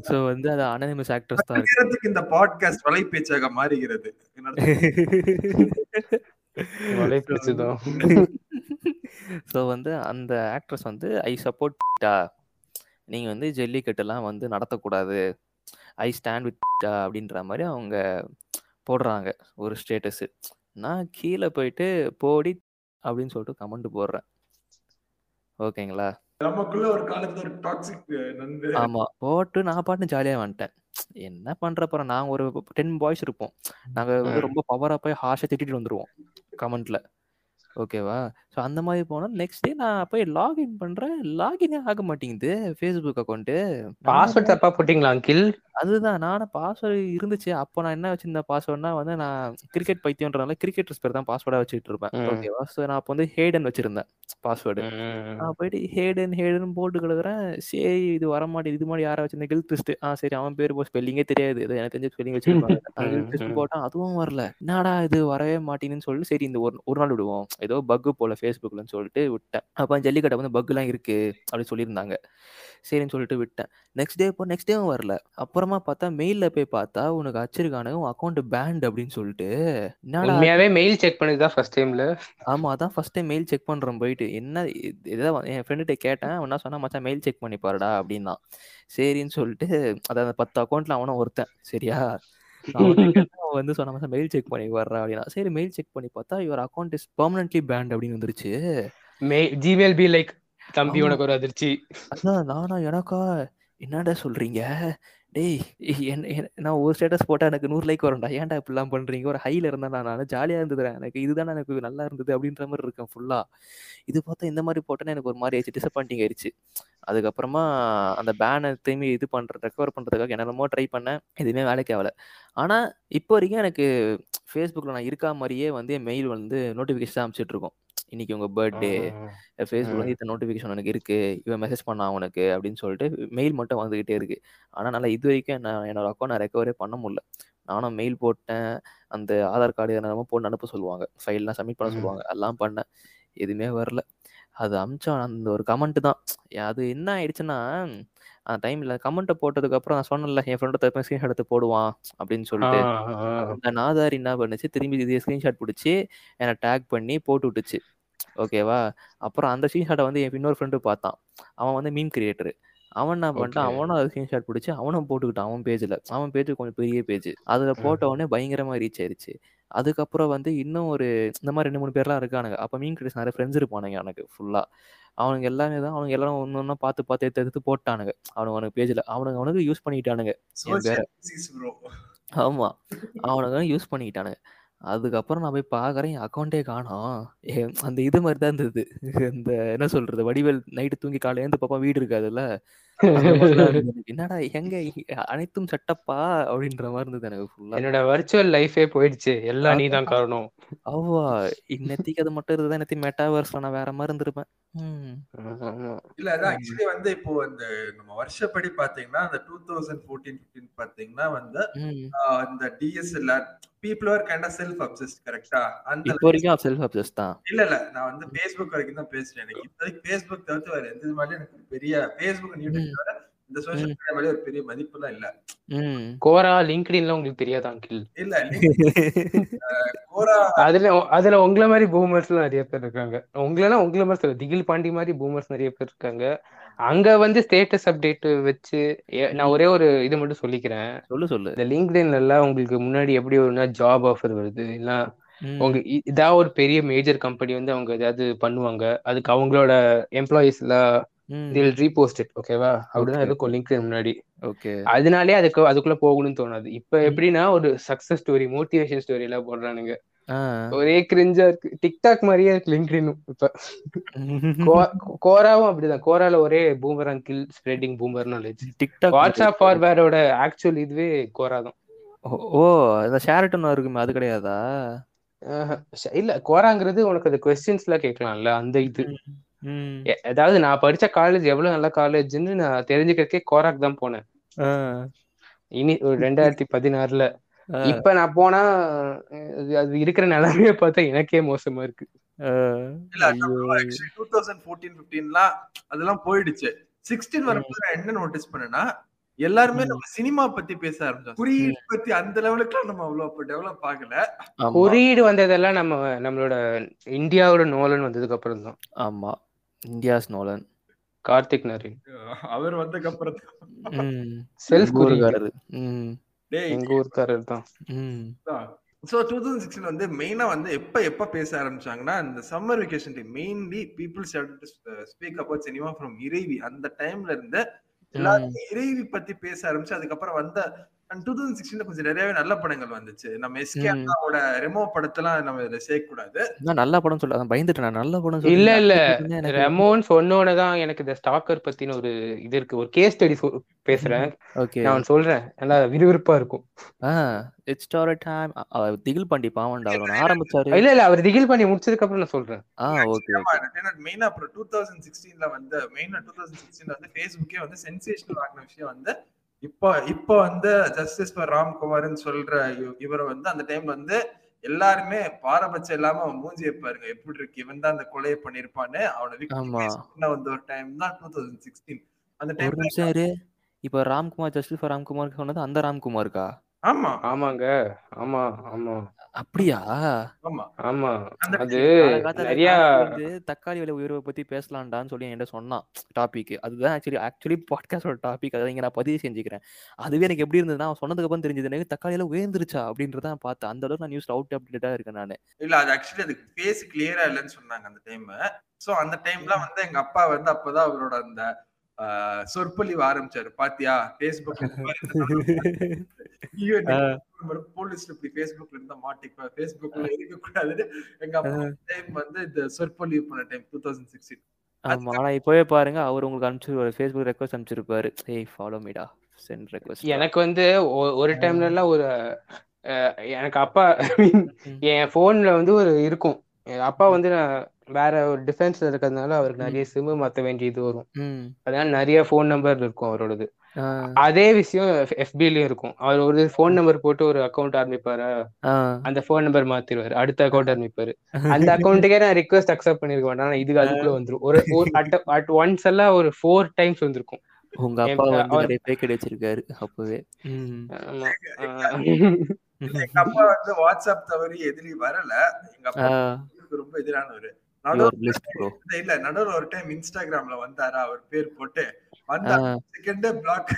ஸோ வந்து அது அனனிமஸ் ஆக்ட்ரஸ் தான் இருக்கு. இந்த பாட்காஸ்ட் வலைப்பேச்சாக மாறுகிறது. வலைப்பிடிச்சதும் ஸோ வந்து அந்த ஆக்ட்ரஸ் வந்து ஐ சப்போர்ட் நீங்க வந்து ஜல்லிக்கட்டுலாம் வந்து நடத்தக்கூடாது. ஐ ஸ்டாண்ட் வித் அப்படின்ற மாதிரி அவங்க போடுறாங்க. ஒரு ஸ்டேட்டஸ் நான் கீழே போயிட்டு போடி அப்படின்னு சொல்லிட்டு கமெண்ட் போடுறேன். ஓகேங்களா? நமக்குள்ள ஒரு காலத்துல ஒரு டாக்ஸிக் நண்பு ஆமா. போட்டு நான் பாட்டு ஜாலியா வந்துட்டேன். என்ன பண்ற போறோம் நாங்க ஒரு டென் பாய்ஸ் இருப்போம். நாங்க வந்து. ரொம்ப பவரா போய் ஹாஷா திட்டிட்டு வந்துருவோம். கமெண்ட்ல ஓகேவா? ஸோ அந்த மாதிரி போனால் நெக்ஸ்ட் டே நான் போய் லாகின் பண்றேன். லாகினே ஆக மாட்டேங்குது ஃபேஸ்புக் அக்கௌண்ட்டு பாஸ்வேர்ட் தப்பா போட்டீங்களா அங்கிள்? அதுதான் நானும் பாஸ்வேர்டு இருந்துச்சு. அப்போ நான் என்ன வச்சிருந்தேன்? பாஸ்வேர்ட்னா வந்து நான் கிரிக்கெட் பைத்தியம்ன்றனால கிரிக்கெட்டர்ஸ் பேர் தான் பாஸ்வேர்டா வச்சுட்டு இருப்பேன். ம். ஓகேவா? ஸோ நான் அப்போ வந்து ஹேடன் வச்சிருந்தேன் பாஸ்வேர்டு நான் போயிட்டு ஹேடன் ஹேடன் போட்டு கிடக்குறேன் சரி இது வர மாட்டேது இது மாதிரி யாரா வச்சிருந்த கில் ட்விஸ்ட் ஆ சரி அவன் பேர் ஸ்பெல்லிங்கே தெரியாது. ஏதோ எனக்கு தெரிஞ்ச ஸ்பெல்லிங் வச்சிருப்பாங்க. நான் ம். போட்டான். அதுவும் வரல. என்னடா இது வரவே மாட்டேங்குன்னு சொல்லிட்டு சரி இந்த ஒரு ஒரு நாள் விடுவோம். ஏதோ பக்கு போல ஃபேஸ்புக்லன்னு சொல்லிட்டு விட்டேன். அப்போ ஜல்லிக்கட்டை வந்து பக்குலாம் இருக்கு அப்படின்னு சொல்லியிருந்தாங்க. சரின்னு சொல்லிட்டு விட்டேன். நெக்ஸ்ட் டே இப்போ நெக்ஸ்ட் டேவும் வரல. அப்புறமா பார்த்தா மெயில்ல போய் பார்த்தா உனக்கு அச்சிருக்கானுங்க உன் அக்கௌண்ட் பேண்ட் அப்படின்னு சொல்லிட்டு உண்மையாவே மெயில் செக் பண்ணதுதான் ஃபர்ஸ்ட் டைம்ல ஆமா அதான் ஃபர்ஸ்ட் டைம் மெயில் செக் பண்றேன் போயிட்டு. என்ன இதை என் ஃப்ரெண்டுகிட்ட கேட்டேன். அவன் என்ன சொன்னா மச்சான் மெயில் செக் பண்ணி பாருடா அப்படின்னா. சரின்னு சொல்லிட்டு அதாவது பத்து அக்கௌண்ட்ல அவனும் ஒருத்தன். சரியா? வந்து சொன்ன மச்சான் மெயில் செக் பண்ணி வர்றா அப்படின்னா சரி மெயில் செக் பண்ணி பார்த்தா your account is permanently banned அப்படின்னு வந்துருச்சு. ஜிமெயில் பி லைக் தம்பி. உனக்கு ஒரு அதிர்ச்சி. அதான் நானா எனக்கா? என்னடா சொல்றீங்க? டேய் என்ன நான் ஒரு ஸ்டேட்டஸ் போட்டால் எனக்கு நூறு லைக் வரும்டா. ஏன்டா இப்படிலாம் பண்ணுறீங்க ஒரு ஹையில் இருந்தால் நான். ஜாலியாக இருந்ததுடா. எனக்கு இதுதான் எனக்கு நல்லா இருந்தது அப்படின்ற மாதிரி இருக்கேன் ஃபுல்லாக இது பார்த்தா இந்த மாதிரி போட்டோன்னா எனக்கு ஒரு மாதிரி ஆயிடுச்சு. டிசப்பாயிண்டிங் ஆயிடுச்சு. அதுக்கப்புறமா அந்த பேனை திரும்பி இது பண்ணுற ரெக்கவர் பண்ணுறதுக்காக என்னென்னமோ ட்ரை பண்ணேன். எதுவுமே வேலைக்கு ஆகலை. ஆனால் இப்போ வரைக்கும் எனக்கு ஃபேஸ்புக்கில் நான் இருக்கா மாதிரியே வந்து என் மெயில் வந்து நோட்டிஃபிகேஷன் அனுப்பிச்சிட்டு இன்னைக்கு உங்க பர்த்டே ஃபேஸ்புக் வந்து இத்தனை நோட்டிஃபிகேஷன் எனக்கு இருக்கு இவன் மெசேஜ் பண்ணான் உனக்கு அப்படின்னு சொல்லிட்டு மெயில் மட்டும் வந்துகிட்டே இருக்கு. ஆனால் நல்லா இது வரைக்கும் நான் என்னோட அக்கௌண்ட் நான் ரெக்கவரே பண்ண முடியல. நானும் மெயில் போட்டேன் அந்த ஆதார் கார்டு என்னென்னமோ போட்டு அனுப்ப சொல்லுவாங்க. ஃபைல்லாம் சப்மிட் பண்ண. சொல்லுவாங்க. எல்லாம் பண்ணேன் எதுவுமே வரல. அது அமிச்சோம் அந்த ஒரு கமெண்ட் தான். அது என்ன ஆயிடுச்சுன்னா அந்த டைம்ல கமெண்ட்டை போட்டதுக்கு அப்புறம் நான் சொன்னேன்ல என் ஃப்ரெண்டை தப்ப ஸ்க்ரீன்ஷாட் எடுத்து போடுவான் அப்படின்னு சொல்லிட்டு. அந்த நாதாரி என்ன பண்ணுச்சு திரும்பி இதே ஸ்க்ரீன்ஷாட் பிடிச்சி என்னை டேக் பண்ணி போட்டு விட்டுச்சு. ஓகேவா அப்புறம் அந்த ஸ்க்ரீன்ஷாட்டை வந்து என் இன்னொரு ஃப்ரெண்டு பார்த்தான். அவன் வந்து மீம் கிரியேட்டர் அவன் என்ன பண்ணிட்டான். அவனும் அதை ஸ்க்ரீன்ஷாட் பிடிச்சி அவனும் போட்டுக்கிட்டான். அவன் பேஜில் அவன் பேஜ் கொஞ்சம் பெரிய பேஜ் அதில் போட்ட உடனே பயங்கரமாக ரீச் ஆயிருச்சு. அதுக்கப்புறம் வந்து இன்னும் ஒரு இந்த மாதிரி ரெண்டு மூணு பேர்லாம் இருக்கானுங்க. அப்போ மீன் கிரியேட்டர்ஸ் நிறைய ஃப்ரெண்ட்ஸ் இருப்பானுங்க எனக்கு ஃபுல்லாக அவனுங்க எல்லாமே தான் அவனுங்க எல்லாரும் ஒன்று ஒன்றா பார்த்து பார்த்து எடுத்து எடுத்து போட்டானுங்க. அவனுங்க அவனுக்கு பேஜில் அவனுங்க அவனுக்கு யூஸ் பண்ணிக்கிட்டானுங்க சோசியல் ப்ரோ. ஆமா. அவனுங்க யூஸ் பண்ணிக்கிட்டானுங்க அதுக்கப்புறம் நான் போய் பார்க்குறேன் என் அக்கௌண்ட்டே காணோம் ஏ, அந்த இது மாதிரி தான் இருந்தது. இந்த என்ன சொல்றது வடிவேல் நைட்டு தூங்கி காலையில எழுந்து பாப்பா வீடு இருக்காதுல்ல? அந்த இருந்தது. என்னடா எங்க அனைத்தும் சட்டப்பா? அப்படின்ற மாதிரி இருந்தது எனக்கு ஃபுல்லா என்னோட வர்ச்சுவல் லைஃபே போயிடுச்சு. எல்லாம் நீ தான் காரணம். அவ்வா இன்னத்தைக்கு அது மட்டும் இருந்தது எனக்கு மெட்டாவர்ஸ்ல நான் வேற மாதிரி இருந்திருப்பேன். ம். ஆமா. இல்ல அதான் ஆக்சுவலி வந்து இப்போ அந்த நம்ம வருஷப்படி பாத்தீங்கன்னா அந்த டூ தௌசண்ட் ஃபோர்டீன் பாத்தீங்கன்னா வந்து ம். ஆஹ் இந்த DSLR people are kind of self obsessed கரெக்டா அந்த வரைக்கும் செல்ஃப் அப்சஸ் தான். இல்ல இல்ல. நான் வந்து ஃபேஸ்புக் வரைக்கும் தான் பேசுறேன் எனக்கு. இப்போதைக்கு ஃபேஸ்புக் தவிர்த்து வேற எந்த மாதிரி எனக்கு பெரிய ஃபேஸ்புக் தவிர இந்த சோஷியல் மீடியா மேலே ஒரு பெரிய மதிப்புலாம் இல்ல. ம். கோரா லிங்க்டின்லாம் உங்களுக்கு தெரியாதா அங்கிள் இல்ல கோரா அதுல அதுல உங்கள மாதிரி பூமர்ஸ் நிறைய பேர் இருக்காங்க. உங்களெல்லாம் உங்கள மாதிரி சொல்ல திகில் பாண்டி மாதிரி பூமர்ஸ் நிறைய பேர் இருக்காங்க. அங்க வந்து ஸ்டேட்டஸ் அப்டேட் வச்சு நான் ஒரே ஒரு இது மட்டும் சொல்லிக்கிறேன். சொல்லு சொல்லு. இந்த லிங்க்டின்ல எல்லாம் உங்களுக்கு முன்னாடி எப்படி ஒரு ஜாப் ஆஃபர் வருது இல்ல உங்க இ- இதாவது ஒரு பெரிய மேஜர் கம்பெனி வந்து அவங்க ஏதாவது பண்ணுவாங்க அதுக்கு அவங்களோட எம்ப்ளாயிஸ் எல்லாம் ம். ரீபோஸ்ட் ஓகேவா அப்படிதான் Okay. இருக்கும் லிங்க்டின் முன்னாடி. ஓகே அதனாலே அதுக்கு அதுக்குள்ள போகணும்னு தோணாது. இப்ப எப்படின்னா ஒரு சக்சஸ் ஸ்டோரி மோட்டிவேஷன் ஸ்டோரி எல்லாம் போடுறானுங்க. ஒரே கிரிஞ்சா இருக்கு. டிக்டாக் மாதிரியே இருக்கு லிங்க்டினும் இப்ப. கோராவும் அப்படிதான். கோரால ஒரே boomer uncle spreading boomer knowledge TikTok WhatsApp ஃபார்வேரோட actual இதுவே கோரா தான். ஓ இந்த ஷேரட்டன் இருக்குமே அது கிடையாதா? இல்ல கோராங்கிறது உனக்கு அந்த கொஸ்டின்ஸ்லாம் கேட்கலாம்ல அந்த இது. அதாவது நான் படிச்ச காலேஜ் எவ்வளவு நல்ல காலேஜ்னு நான் தெரிஞ்சுக்கிறதுக்கே கோராக் தான் போனேன். இனி ஒரு ரெண்டாயிரத்தி பதினாறுல. இப்ப நான் போனா அது இருக்கிற நிலைமைய பார்த்தா எனக்கே மோசமா இருக்கு. டூ தௌசண்ட் ஃபோர்டீன் ஃபிஃப்டீன்லாம் அதெல்லாம் போயிடுச்சு. சிக்ஸ்டீன் வரும்போது நான் என்ன நோட்டீஸ் பண்ணேன்னா எல்லாருமே. நம்ம சினிமா பத்தி பேச ஆரம்பிச்சோம். குறியீடு பத்தி அந்த லெவலுக்கு நம்ம அவ்வளவு டெவலப் ஆகல. குறியீடு வந்ததெல்லாம் நம்ம நம்மளோட இந்தியாவோட நோலன் வந்ததுக்கு அப்புறம் தான் ஆமா. India's Nolan. கார்த்திக் நரேன். அவர் வந்ததுக்கு அப்புறம் ம். செல்ஃப் ம். டேய். எங்க ஊருக்காரர் தான் ம். ஸோ டூ தௌசண்ட் சிக்ஸ்டீன் வந்து மெயினா வந்து எப்ப எப்ப பேச ஆரம்பிச்சாங்கன்னா இந்த summer vacation time mainly people speak about cinema from Iraivi அந்த டைம்ல இருந்து எல்லாருமே இறைவி பத்தி பேச ஆரம்பிச்சு அதுக்கப்புறம் வந்த டூ தௌசண்ட் சிக்ஸ்டீன்ல கொஞ்சம் நிறையவே நல்ல படங்கள் வந்துச்சு. நம்ம எஸ்கே. அண்ணாவோட ரெமோ படத்தெல்லாம் நம்ம இதை சேர்க்க கூடாது. நல்ல படம் சொல்ல பயந்துட்டேன் நான். நல்ல படம் இல்ல இல்ல. அப்படின்னு எனக்கு ரெமோன் சொன்னோடதான் எனக்கு இந்த ஸ்டாக்கர் பத்தின ஒரு இது இருக்கு. ஒரு கேஸ் ஸ்டடி பேசுறேன். ஓகே. நான் சொல்றேன். நல்லா விறுவிறுப்பா இருக்கும். இட்ஸ் ஸ்டார் டைம் திகில் பாண்டி பாவண்டா அவர் ஆரம்பிச்சாரு. இல்ல இல்ல. அவர் திகில் பண்ணி முடிச்சதுக்கு அப்புறம் நான் சொல்றேன். ஆ ஓகே ஓகே. மெயினா அப்புறம் டூ தௌசண்ட் சிக்ஸ்டீன்ல வந்து மெயினா டூ தௌசண்ட் சிக்ஸ்டீன்ல வந்து ஃபேஸ்புக்கே வந்து சென்சேஷனல் ஆகின விஷயம் வந்து இப்போ இப்போ வந்து ஜஸ்டிஸ் ஃபார் ராம்குமார்னு சொல்ற இவ- இவரை வந்து அந்த டைம்ல வந்து எல்லாருமே பாரபட்சம் இல்லாம அவன் மூஞ்சி பாருங்க எப்படி இருக்கு? இவன் தான் அந்த கொலையை பண்ணிருப்பான்னு அவனை வந்த ஒரு டைம் தான் டூ தௌசண்ட் சிக்ஸ்டீன் அந்த டைம் இப்ப ராம்குமார் ஜஸ்டிஸ் ஃபார் ராம்குமார் சொன்னது அந்த ராம்குமாருக்கா? ஆமா. ஆமாங்க. ஆமா ஆமா. அப்படியா? ஆமா. ஆமா. அது நிறைய தக்காளி விலை உயர்வை பத்தி பேசலாம்டான்னு சொல்லி என்கிட்ட சொன்னான் டாபிக். அதுதான் ஆக்சுவலி ஆக்சுவலி பாட்காஸ்டோட டாபிக். அதை இங்க நான் பதிவு செஞ்சுக்கிறேன். அதுவே எனக்கு எப்படி இருந்ததுன்னா அவன் சொன்னதுக்கு அப்புறம் தெரிஞ்சது எனக்கு தக்காளி விலை உயர்ந்துருச்சா? அப்படின்றத பார்த்தேன். அந்த அளவுக்கு நான் நியூஸ் அவுட் அப்டேட்டா இருக்கேன் நான். இல்ல அது ஆக்சுவலி அதுக்கு ஃபேஸ் கிளியரா இல்லைன்னு சொன்னாங்க அந்த டைம் சோ அந்த டைம்ல வந்து எங்க அப்பா வந்து அப்பதான் அவரோட அந்த சொற்பொழிவு ஆரம்பிச்சாரு. பாத்தியா? பேஸ்புக் போலீஸ்ல இப்படி பேஸ்புக்ல இருந்தா மாட்டிக்குவேன் பேஸ்புக்ல இருக்க கூடாதுன்னு எங்க அப்பா டைம் வந்து இந்த சொற்பொழிவு பண்ண டைம் டூ தௌசண்ட் சிக்ஸ்டீன் ஆமா ஆனா இப்பவே பாருங்க அவர் உங்களுக்கு அனுப்பிச்சு ஃபேஸ்புக் ரெக்வஸ்ட் அனுப்பிச்சிருப்பாரு. ஏய் ஃபாலோ மீடா சென்ட் ரெக்வஸ்ட் எனக்கு வந்து ஒ- ஒரு டைம்ல எல்லாம் ஒரு எனக்கு அப்பா என் போன்ல வந்து ஒரு இருக்கும். என் அப்பா வந்து நான் வேற ஒரு டிஃபென்ஸ்ல இருக்கிறதுனால அவருக்கு நிறைய சிம்மு மாத்த வேண்டியது வரும். அதனால நிறைய ஃபோன் நம்பர் இருக்கும் அவரோடது. அதே விஷயம் எஃபிலயும் இருக்கும். அவர் ஒரு ஃபோன் நம்பர் போட்டு ஒரு அக்கௌண்ட் ஆரம்பிப்பாரு? அந்த ஃபோன் நம்பர் மாத்திருவாரு. அடுத்த அக்கௌண்ட் ஆரம்பிப்பாரு. அந்த அக்கௌண்ட்டுக்கே நான் ரிக்வஸ்ட் அக்செப்ட் பண்ணிருக்க மாட்டேன். ஆனா இதுக்கு அதுக்குள்ள வந்துரும். ஒரு அட் ஒன்ஸ் எல்லாம் ஒரு ஃபோர் டைம்ஸ் வந்திருக்கும். உங்க அப்பா வந்து அவர்- நிறைய பேக்கெட் வச்சிருக்காரு அப்பவே. எங்க அப்பா வந்து வாட்ஸ்அப் தவறி எதிரி வரல. எங்க அப்பா ரொம்ப எதிரானவர். நடுவுல இல்ல நடுவுல ஒரு டைம் இன்ஸ்டாகிராம்ல வந்தாரா? அவர் பேர் போட்டு வந்தா செகண்டே பிளாக்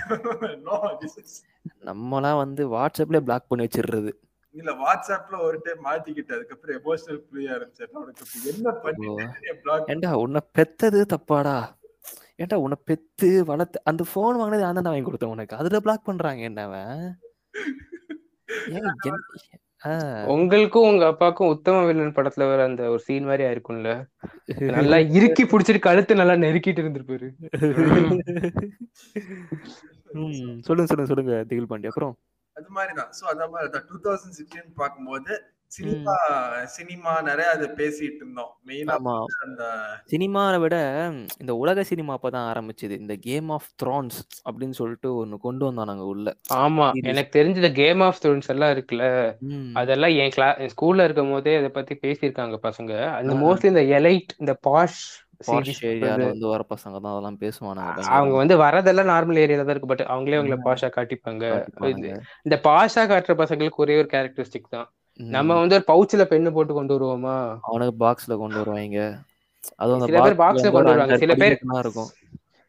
நம்மலாம் வந்து வாட்ஸ்அப்ல பிளாக் பண்ணி வச்சிடுறது இல்ல வாட்ஸ்அப்ல ஒரு டைம் மாத்திக்கிட்டு அதுக்கப்புறம் எமோஷனல் புரிய ஆரம்பிச்சாரு. இப்ப என்ன பண்ணி ஏண்டா உன்னை பெத்தது தப்பாடா? ஏண்டா உன்னை பெத்து வளர்த்து அந்த ஃபோன் வாங்கினது நான் தான் வாங்கி கொடுத்தேன் உனக்கு. அதுல பிளாக் பண்றாங்க என்ன அவன்? ஆ, உங்களுக்கும் உங்க அப்பாவுக்கும் உத்தம வில்லன் படத்துல வர அந்த ஒரு சீன் மாதிரி ஆயிருக்கும்ல. நல்லா இறுக்கி புடிச்சிட்டு கழுத்து நல்லா நெருக்கிட்டு இருந்திருப்பாரு ம், சொல்லுங்க சொல்லுங்க சொல்லுங்க திகில் பாண்டி. அப்புறம்? அது மாதிரிதான். சோ அந்த மாதிரி டூ தௌசண்ட் சிக்ஸ்டீன் பார்க்கும்போது சினிமா சினிமா நிறைய அதை பேசிட்டு இருந்தோம். மெயினா ஆமா. அந்த சினிமாவை விட இந்த உலக சினிமா அப்பதான் ஆரம்பிச்சது. இந்த கேம் ஆஃப் த்ரான்ஸ் அப்படின்னு சொல்லிட்டு ஒண்ணு கொண்டு வந்தானுங்க உள்ள ஆமா. எனக்கு தெரிஞ்ச இந்த கேம் ஆஃப் ஸ்டூடெண்ட்ஸ் எல்லாம் இருக்குல்ல அதெல்லாம் என் கிளா ஸ்கூல்ல இருக்கும் போதே அதை பத்தி பேசியிருக்காங்க பசங்க. அந்த. மோஸ்ட்லி இந்த எலைட் இந்த பாஷ் வந்து வர பசங்க தான் அதெல்லாம் பேசுவானுங்க அவங்க. வந்து வரதெல்லாம் நார்மல் ஏரியால தான் இருக்கு பட் அவங்களே அவங்கள. பாஷா காட்டிப்பாங்க. இந்த பாஷா காட்டுற பசங்களுக்கு ஒரே ஒரு கேரக்டரிஸ்டிக் தான். நம்ம வந்து ஒரு பவுச்ல பெண்ணு போட்டு கொண்டு வருவோமா? அவனுக்கு பாக்ஸ்ல கொண்டு வருவாங்க. அதுவும் அந்த சில பேர் box box ல வந்து கொண்டு வருவாங்க. சில பேர் இருக்கும்.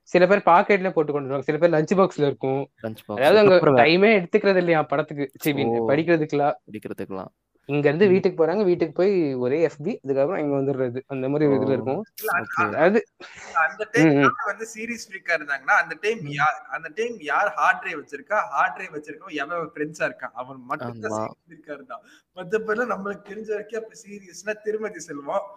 சில பேர் பாக்கெட்ல போட்டு கொண்டு வருவாங்க. சில பேர் லஞ்ச் பாக்ஸ்ல இருக்கும். அதாவது பாக்ஸ் டைமே எடுத்துக்கிறது இல்லையா படத்துக்கு. படிக்கிறதுக்குலாம் படிக்கிறதுக்கெல்லாம். இங்க இருந்து. வீட்டுக்கு போறாங்க. வீட்டுக்கு போய் ஒரே எஃபி அதுக்கப்புறம் இங்க வந்துடுறது அந்த மாதிரி ஒரு இதுல. இருக்கும். அதாவது அந்த டைம். வந்து சீரிஸ் ஃப்ரீக்கா இருந்தாங்கன்னா அந்த டைம் யார் அந்த டைம் யார் ஹார்ட் டிரைவ் வச்சிருக்கா? ஹார்ட் டிரைவ் வச்சிருக்கோம் எவன் ஃப்ரெண்ட்ஸா இருக்கான்? அவன் மட்டும் தான் ஃப்ரீக்கா இருந்தான். மத்தபடி நம்மளுக்கு தெரிஞ்ச வரைக்கும் அப்ப சீரியஸ்னா திருமதி செல்வம்.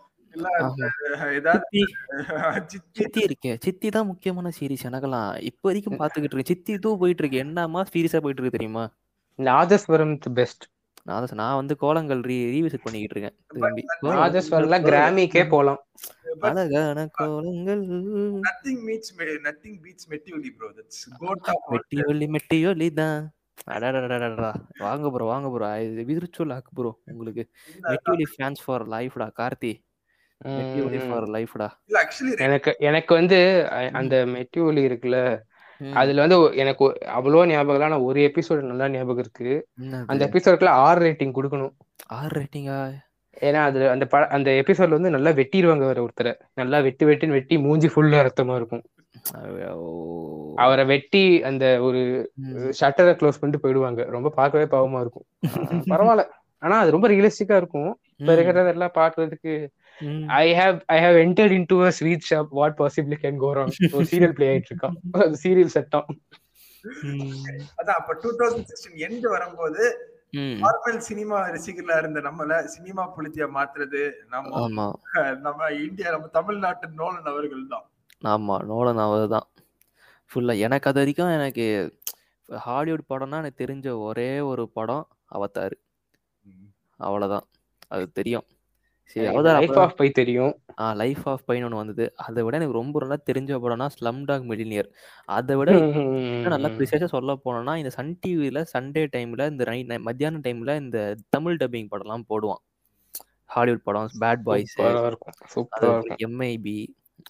சித்தி. இருக்கே. சித்தி தான் முக்கியமான சீரிஸ் எனக்கெல்லாம். இப்போ வரைக்கும் பாத்துக்கிட்டு இருக்கேன். சித்தி இதுவும் போயிட்டு இருக்கு. என்னமா சீரியஸா போயிட்டு இருக்கு தெரியுமா? நாதஸ்வரம் பெஸ்ட் நான் நான் வந்து கோலங்கள் ரீ ரீவிசிட் பண்ணிக்கிட்டு இருக்கேன். திரும்பி நாதஸ்வரம்ல கிராமிக்கே போலாம் அழகான கோலங்கள். நத்திங் மீட்ஸ் நத்திங் பீட்ஸ் மெட்டிவலி ப்ரோ தட்ஸ் கோட் மெட்டி ஒலி மெட்டி ஒலி தான். அடடடடடடா வாங்க ப்ரோ வாங்க ப்ரோ விருச்சுவல் ஆக்கு ப்ரோ உங்களுக்கு. மெட்டி ஒலி ஃபேன்ஸ் ஃபார் லைஃப்டா கார்த்தி. மெட்டி ஒலி ம், ஃபார் லைஃப்டா எனக்கு எனக்கு வந்து அந்த மெட்டியூலி இருக்குல்ல அதுல வந்து எனக்கு அவ்வளவா ஞாபகம் இல்ல ஆனா ஒரு எபிசோடு நல்லா ஞாபகம் இருக்கு. அந்த எபிசோடுக்குள்ள ஆர் ரேட்டிங் கொடுக்கணும். ஆர் ரேட்டிங்கா ஏன்னா அதுல அந்த ப அந்த எபிசோட்ல வந்து நல்லா வெட்டிடுவாங்க வேற ஒருத்தரை. நல்லா வெட்டி வெட்டின்னு வெட்டி மூஞ்சி ஃபுல்லா ரத்தமா இருக்கும். அவரை வெட்டி அந்த ஒரு ஷட்டரை க்ளோஸ் பண்ணிட்டு போயிடுவாங்க. ரொம்ப பார்க்கவே பாவமா இருக்கும். பரவாயில்ல. ஆனா அது ரொம்ப ரியலிஸ்டிக்கா இருக்கும். இப்ப இருக்கிறதெல்லாம் பாக்குறதுக்கு I have I in to a sweet shop what possibly can go wrong ஒரு சீரியல் பிளே ஆயிட்டு இருக்கான் சீரியல் செட்டம். அதான் அப்ப டூ தௌசண்ட் சிக்ஸ்டீன் எண்ட் வரும்போது நார்மல் சினிமா ரசிகர்களா இருந்த நம்மள சினிமா புலித்தியா மாத்துறது நம்ம நம்ம இந்தியா நம்ம தமிழ்நாட்டு நோலன் அவர்கள் தான். ஆமா நோலன் அவர் தான். ஃபுல்லா எனக்கு அது வரைக்கும் எனக்கு ஹாலிவுட் படம்னா எனக்கு தெரிஞ்ச ஒரே ஒரு படம் அவதார். அவ்வளவுதான். அது தெரியும். சரி அவதார் லைஃப் ஆஃப் பை தெரியும். ஆ லைஃப் ஆஃப் பைன் ஒன்று வந்தது. அதை விட எனக்கு ரொம்ப நல்லா தெரிஞ்ச படம்னா ஸ்லம் டாக் மில்லினியர் அதை விட நல்லா ப்ரிசைஸாக சொல்ல போனோம்னா இந்த சன் டிவியில் சண்டே டைமில் இந்த நைட் மத்தியான டைமில் இந்த தமிழ் டப்பிங் படம்லாம் போடுவான். ஹாலிவுட் படம் பேட் பாய்ஸ் எம்ஐபி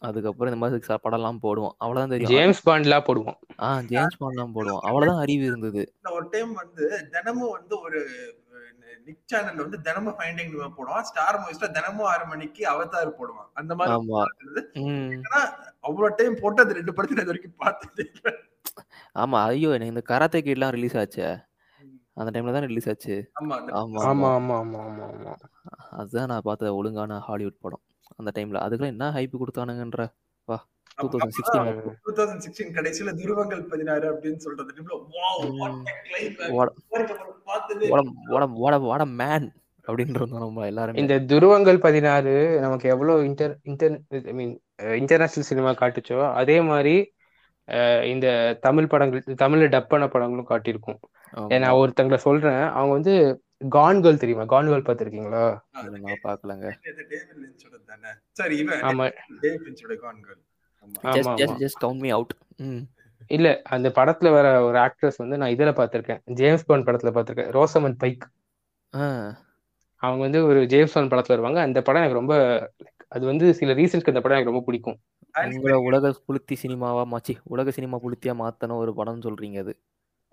அதுக்கப்புறம் இந்த மாதிரி படம்லாம் போடுவோம் அவ்வளவுதான் தெரியும். ஜேம்ஸ் பாண்ட்லாம் போடுவோம் ஆ ஜேம்ஸ் பாண்ட்லாம் போடுவோம் அவ்வளவுதான் அறிவு இருந்தது. ஒரு டைம் வந்து தினமும் வந்து ஒரு நிக் சேனல்ல வந்து தினமும் ஃபைண்டிங் போடுவான். ஸ்டார் மூவிஸ்ல தினமும் ஆறு மணிக்கு அவதார் போடுவான். அந்த மாதிரி அவ்வளவு டைம் போட்டு அது ரெண்டு படத்துல இது வரைக்கும் பார்த்ததே ஆமா ஐயோ எனக்கு இந்த கராத்தே கிட்லாம் ரிலீஸ் ஆச்சே. அந்த டைம்ல தான் ரிலீஸ் ஆச்சு. ஆமா அந்த ஆமா. ஆமா ஆமா ஆமா ஆமா ஆமா ஆமா. அதுதான் நான் பார்த்த ஒழுங்கான ஹாலிவுட் படம். அந்த டைம்ல அதுக்கெல்லாம் என்ன ஹைப் கொடுத்தானுங்கன்ற? வா. Two thousand sixteen two thousand sixteen கடைசியில துருவங்கள் பதினாறு அப்படின்னு சொல்றது. மேன் அப்படின்னு இருந்தோம் நம்ம எல்லாருமே. இந்த துருவங்கள் பதினாறு நமக்கு எவ்வளவு inter inter I mean international cinema காட்டுச்சோ அதே மாதிரி அஹ், இந்த தமிழ் படங்கள் தமிழ்ல டப் பண்ண படங்களும் காட்டியிருக்கும். நான் ஒருத்தங்களை சொல்றேன் அவங்க வந்து கான் கேர்ள் தெரியுமா? கான் கேர்ள் பார்த்திருக்கீங்களா? இது நான் பாக்கலங்க ஆமா. Just just just count me. Out இல்ல அந்த படத்துல வர ஒரு ஆக்ட்ரஸ் வந்து நான் இதுல பார்த்திருக்கேன். ஜேம்ஸ் பாண்ட் படத்துல பார்த்திருக்கேன். ரோசமன் பைக் அவங்க வந்து ஒரு ஜேம்ஸ் பாண்ட் படத்துல வருவாங்க. அந்த படம் எனக்கு ரொம்ப like, அது வந்து சில ரீசன்ஸ்க்கு அந்த படம் எனக்கு ரொம்ப பிடிக்கும். உலக புளுத்தி சினிமாவா மாச்சி உலக சினிமா புளுத்தியா மாத்தன ஒரு படம் சொல்றீங்க அது.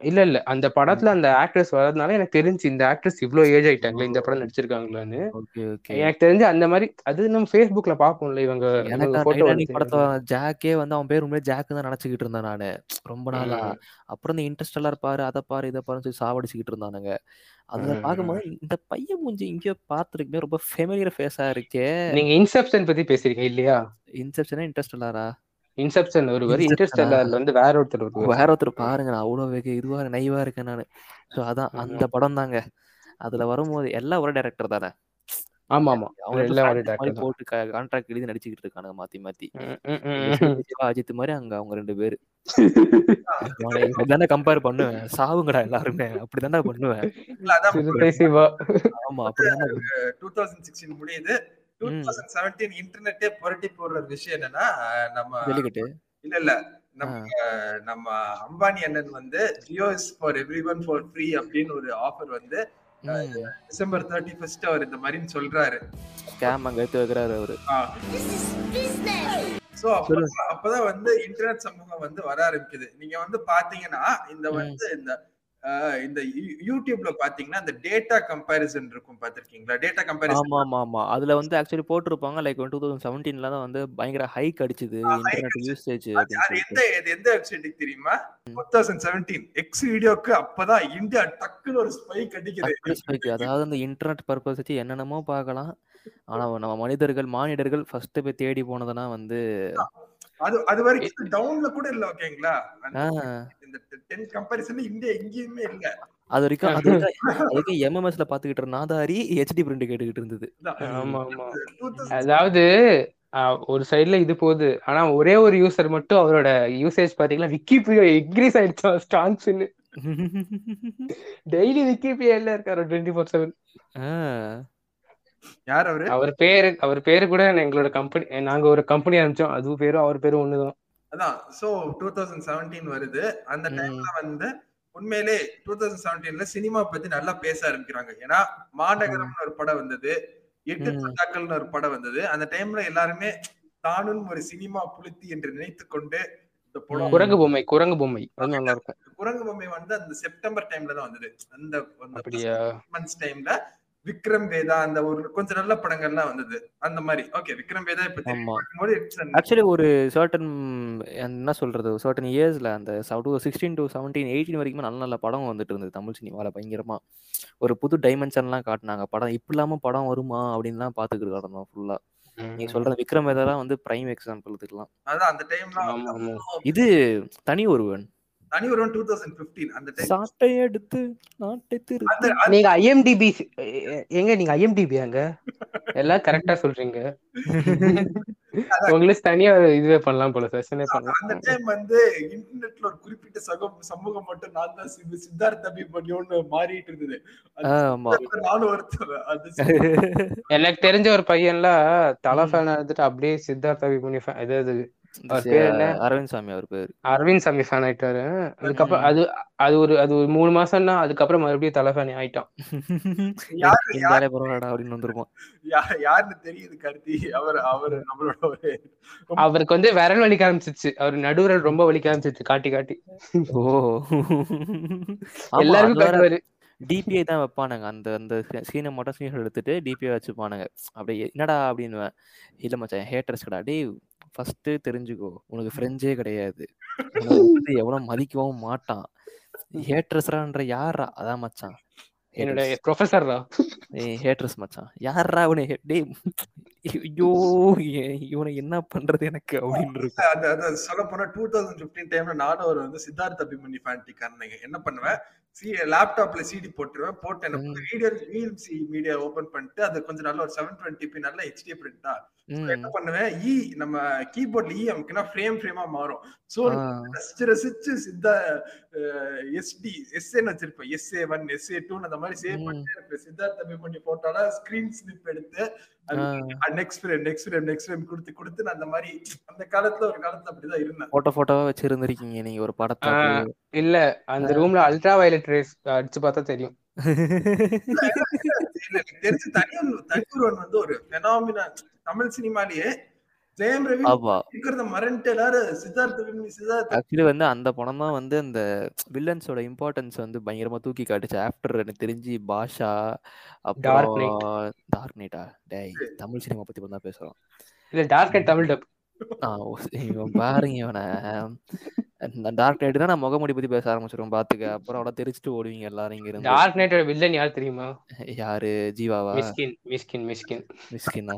இல்ல இல்ல. அந்த படத்துல அந்த ஆக்ட்ரஸ் வர்றதுனால எனக்கு தெரிஞ்சு இந்த ஆக்ட்ரஸ் இவ்ளோ ஏஜ் ஆயிட்டாங்களே இந்த படம் நடிச்சிருக்காங்களான்னு. எனக்கு தெரிஞ்சு அந்த மாதிரி அது நம்ம Facebookல பாப்போம்ல இவங்க படத்துல ஜாக்கே வந்து அவன் பேர் உண்மையே ஜாக் தான் நினைச்சுக்கிட்டு இருந்தேன் நானு. ரொம்ப நாளா. அப்புறம் இந்த இன்ட்ரெஸ்டெல்லாம் பாரு அதை பாரு இதை பாருன்னு சொல்லி சாவடிச்சுக்கிட்டு இருந்தானுங்க. அதுல ம். பார்க்கும்போது இந்த பையன் மூஞ்சி இங்கேயோ பார்த்துருக்குமே ரொம்ப ஃபெமிலியர் ஃபேஸா இருக்கே. நீங்க இன்செப்ஷன் பத்தி பேசுறீங்க இல்லையா? இன்செப்ஷனா இன்ட்ரெஸ்டெல்லாரா இன்செப்ஷன் ஒருவர்? இன்டர்ஸ்டெல்லர்ல வந்து வேற ஒருத்தர் ஒருவர் வேற ஒருத்தர் பாருங்க நான் அவ்வளோ வெகு இதுவா நைவா இருக்கேன் நானு. ஸோ அதான் அந்த படம் தாங்க அதுல வரும்போது எல்லாம் ஒரே டைரக்டர் தானே? ஆமா ஆமா அவங்க எல்லாம் ஒரே தான். போட்டு கான்ட்ராக்ட் எழுதி நடிச்சுக்கிட்டு இருக்கானுங்க மாத்தி மாத்தி. அஜித் மாதிரி அங்க அவங்க ரெண்டு பேரு. இப்படிதானே கம்பேர் பண்ணுவேன். சாவுங்கடா எல்லாருமே. அப்படிதானே பண்ணுவேன். ஆமா அப்படிதானே டூ தௌசண்ட் சிக்ஸ்டீன் முடியுது. டூ தௌசண்ட் செவன்டீன் இன்டர்நெட்டே புரட்டி போடுற விஷயம் என்னன்னா நம்ம இல்ல இல்ல. நம்ம நம்ம அம்பானி அண்ணன் வந்து Jio is for every one for free அப்படின்னு ஒரு ஆஃபர் வந்து டிசம்பர் தேர்ட்டி ஃபர்ஸ்ட் அவர் இந்த மாதிரின்னு சொல்றாரு. ஸ்கேம் அங்க எடுத்து வைக்கிறாரு அவரு. சோ அப்பதான் வந்து இன்டர்நெட் சமூகம் வந்து வர ஆரம்பிக்குது. நீங்க வந்து பாத்தீங்கன்னா இந்த வந்து இந்த இந்த யூடியூப்ல பாத்தீங்கன்னா இந்த டேட்டா கம்பேரிசன் இருக்கும் பாத்திருக்கீங்களா? டேட்டா கம்பேரிசன் ஆமா ஆமா ஆமா. அதுல வந்து ஆக்சுவலி போட்டிருப்பாங்க. லைக் டூ தௌசண்ட் செவன்டீன்ல தான் வந்து பயங்கர ஹைக் அடிச்சுது இன்டர்நெட் யூசேஜ் அது எந்த எந்த வெப்சைட்டுக்கு தெரியுமா? டூ தௌசண்ட் செவன்டீன் எக்ஸ் வீடியோக்கு அப்பதான் இந்தியா டக்குன்னு ஒரு ஸ்பைக் அடிக்குது. அதாவது அந்த இன்டர்நெட் பர்பஸ் வச்சு என்னென்னமோ பார்க்கலாம். ஆனா நம்ம மனிதர்கள் மானிடர்கள் ஃபர்ஸ்ட் போய் தேடி போனதுன்னா வந்து அது அது வரைக்கும் டவுன்ல கூட இல்ல ஓகேங்களா இந்த டென் கம்பேரிசன் இந்தியா எங்கேயுமே இல்ல. அது வரைக்கும் அது வரைக்கும் எம்எம்எஸ்ல பாத்துக்கிட்டு இருந்த நாதாரி ஹெச்டி பிரிண்ட் கேட்டுக்கிட்டு இருந்தது. ஆமா ஆமா. 2000 அதாவது ஒரு சைடுல இது போகுது. ஆனா ஒரே ஒரு யூசர் மட்டும் அவரோட யூசேஜ் பாத்தீங்கன்னா விக்கிபீடியா இன்க்ரீஸ் ஆயிடுச்சா ஸ்டான்ஸ்னு டெய்லி விக்கிபீடியால இருக்காரு டுவெண்ட்டி ஃபோர் செவன் ஆஹ், யார் அவரு? அவர் பேரு அவர் பேரு கூட எங்களோட கம்பெனி நாங்க ஒரு கம்பெனி ஆரம்பிச்சோம். அது பேரும் அவர் பேரும் ஒண்ணுதான். அதான். சோ டூ தௌசண்ட் செவன்டீன் வருது. அந்த. டைம்ல வந்து உண்மையிலே டூ தௌசண்ட் செவன்டீன்ல சினிமா பத்தி நல்லா பேச ஆரம்பிக்கிறாங்க. ஏன்னா மாநகரம்னு ஒரு படம் வந்தது எட்டு. சந்தாக்கள்னு ஒரு படம் வந்தது. அந்த டைம்ல எல்லாருமே தானும் ஒரு சினிமா புலித்தி என்று நினைத்து கொண்டு இந்த படம் குரங்கு பொம்மை குரங்கு பொம்மை. அது நல்லா இருக்கும் குரங்கு பொம்மை வந்து அந்த செப்டம்பர் டைம்ல தான் வந்தது. அந்த மந்த்ஸ் டைம்ல விக்ரம் வேதா அந்த ஒரு கொஞ்சம் நல்ல படங்கள்லாம் வந்தது. அந்த மாதிரி. ஓகே விக்ரம் வேதா இப்ப. பார்க்கும்போது ஆக்சுவலி ஒரு சர்டன் என்ன சொல்றது? சர்டன் இயர்ஸ்ல அந்த two sixteen to seventeen eighteen வரைக்கும் நல்ல நல்ல படம் வந்துட்டு இருந்தது தமிழ் சினிமால பயங்கரமா. ஒரு புது டைமென்ஷன்லாம் காட்டினாங்க. படம் இப்படி இல்லாம படம் வருமா அப்படின்லாம் பாத்துக்கிட்டு கிடந்தோம் ஃபுல்லா நீ சொல்ற விக்ரம் வேதெல்லாம் வந்து பிரைம் எக்ஸாம்பிள் இதுக்கெல்லாம். அதான் அந்த டைம்ல இது Thani Oruvan. Thani Oruvan two thousand fifteen அந்த டைம் சாட்டை எடுத்து நாட்டை திரு அந்த அந்த- நீங்க ஐஎம்டிபி எங்க நீங்க ஐஎம்டிபி அங்க? எல்லாம் கரெக்டா சொல்றீங்க. உங்களுக்கு தனியா இதுவே பண்ணலாம் போல செஷனே அந்த பண்ணலாம். டைம் வந்து இன்டர்நெட்ல ஒரு குறிப்பிட்ட சகம் சமூகம் மட்டும் நான் தான் சித்த- சித்தார்த் அபிமன்யுன்னு மாறிட்டு இருந்தது. நானும் ஒருத்தர் அது எனக்கு தெரிஞ்ச ஒரு பையன்லாம் தலை ஃபேனா இருந்துட்டு அப்படியே சித்தார்த் அவர் பேர் என்ன? அரவிந்த் சாமி அவர் பேர். அரவிந்த் சாமி ஃபேன் ஆயிட்டாரு. அதுக்கப்புறம் அது அது ஒரு அது ஒரு மூணு மாசம்னா அதுக்கப்புறம் மறுபடியும் தலை ஃபேன் ஆயிட்டான். யாரு இருந்தாலே பரவாயில்லடா அப்படின்னு வந்திருப்போம் யா- யாருன்னு தெரியுது கார்த்தி. அவர் அவர் நம்மளோட ஒரு அவருக்கு வந்து விரல் வலிக்க ஆரம்பிச்சிச்சு அவர் நடுவுரல் ரொம்ப வலிக்க ஆரம்பிச்சிச்சு காட்டி காட்டி. ஓ. எல்லாருக்கும் காட்டுவாரு. டிபிஐ தான் வைப்பானுங்க. அந்த அந்த சீனை மட்டும் சீன் எடுத்துட்டு டிபிஐ வச்சுப்பானுங்க. அப்படியே என்னடா அப்படின்னு இல்ல மச்சான் ஹேட்டர்ஸ் கடா டேய் ஃபர்ஸ்ட் தெரிஞ்சுக்கோ உனக்கு ஃப்ரெண்ட்ஸே கிடையாது. எவ்வளவு மதிக்கவும் மாட்டான். ஹேட்டர்ஸ்ரான்ற யாரா அதான் மச்சான். என்னோட ப்ரொஃபசர் தான் ஏய் ஹேட்டர்ஸ் மச்சான். யாரா அவனு டேய் ஐயோ ஏ- இவனை என்ன பண்றது எனக்கு அப்படின்னு இருக்கும். அது அது சொல்ல போனா டூ தௌசண்ட் பிப்டீன் டைம்ல நானும் ஒரு வந்து சித்தார்த் அபிமன்யு ஃபேன்டிக்காரனுங்க என்ன பண்ணுவேன்? லேப்டாப்ல சிடி போட்டுருவேன் போட்டு என்ன. வீடியோ விஎல்சி மீடியா ஓபன் பண்ணிட்டு அது கொஞ்சம் நல்ல ஒரு செவன் டுவெண்ட்டி பி நல்ல ஹெச்டி பிரிண்டா என்ன. பண்ணுவேன் இ நம்ம கீபோர்ட்ல இ அமைக்கினா ஃப்ரேம் ஃப்ரேமா மாறும் சோ. ரசிச்சு ரசிச்சு சித்தா எஸ்டி எஸ்ஏன்னு வச்சிருப்பேன் எஸ்ஏ ஒன் எஸ்ஏ டூ அந்த மாதிரி சேவ். பண்ணிட்டே சித்தார்த் அபிமன்யு போட்டோல ஸ்கிரீன் ஸ்லிப் எடுத்து. Next frame next frame next frame கொடுத்து கொடுத்து நான் அந்த மாதிரி அந்த காலத்துல ஒரு காலத்துல அப்படிதான் இருந்தேன். போட்டோ போட்டோவா வச்சிருந்திருக்கீங்க நீங்க ஒரு படத்தை. இல்ல அந்த ரூம்ல அல்ட்ரா வயலட் ரேஸ் அடிச்சு பார்த்தா தெரியும். இல்ல, எனக்கு தெரிஞ்சு தனியன் தனியொருவன் வந்து ஒரு பெனாமினா தமிழ் சினிமாலேயே ஜெயம் ரவி இருக்கிறத மறந்துட்டு எல்லாரும் சித்தார்த்த அபிமன்யு சித்தார்த்த ஆக்சுவலி வந்து அந்த படம் தான் வந்து அந்த வில்லன்ஸோட இம்பார்ட்டன்ஸ் வந்து பயங்கரமா தூக்கி காட்டுச்சு. ஆஃப்டர் எனக்கு தெரிஞ்சு பாஷா Dark அப்புறம் Knight. டார்க் நைட்டா டேய் தமிழ் சினிமா பத்தி தான் பேசுறோம். இல்ல டார்க் அண்ட் தமிழ் டப் இவன் பாருங்க இவனை. டார்க் நைட் தான் நான் முகமுடி பத்தி பேச ஆரம்பிச்சிருவோம் பாத்துக்க. அப்புறம் அவட தெரிச்சுட்டு ஓடுவீங்க எல்லாரும் இங்க இருந்து. டார்க் நைட்டோட வில்லன் யார் தெரியுமா? யாரு? ஜீவாவா? மிஸ்கின் மிஸ்கின் மிஸ்கின். மிஸ்கினா?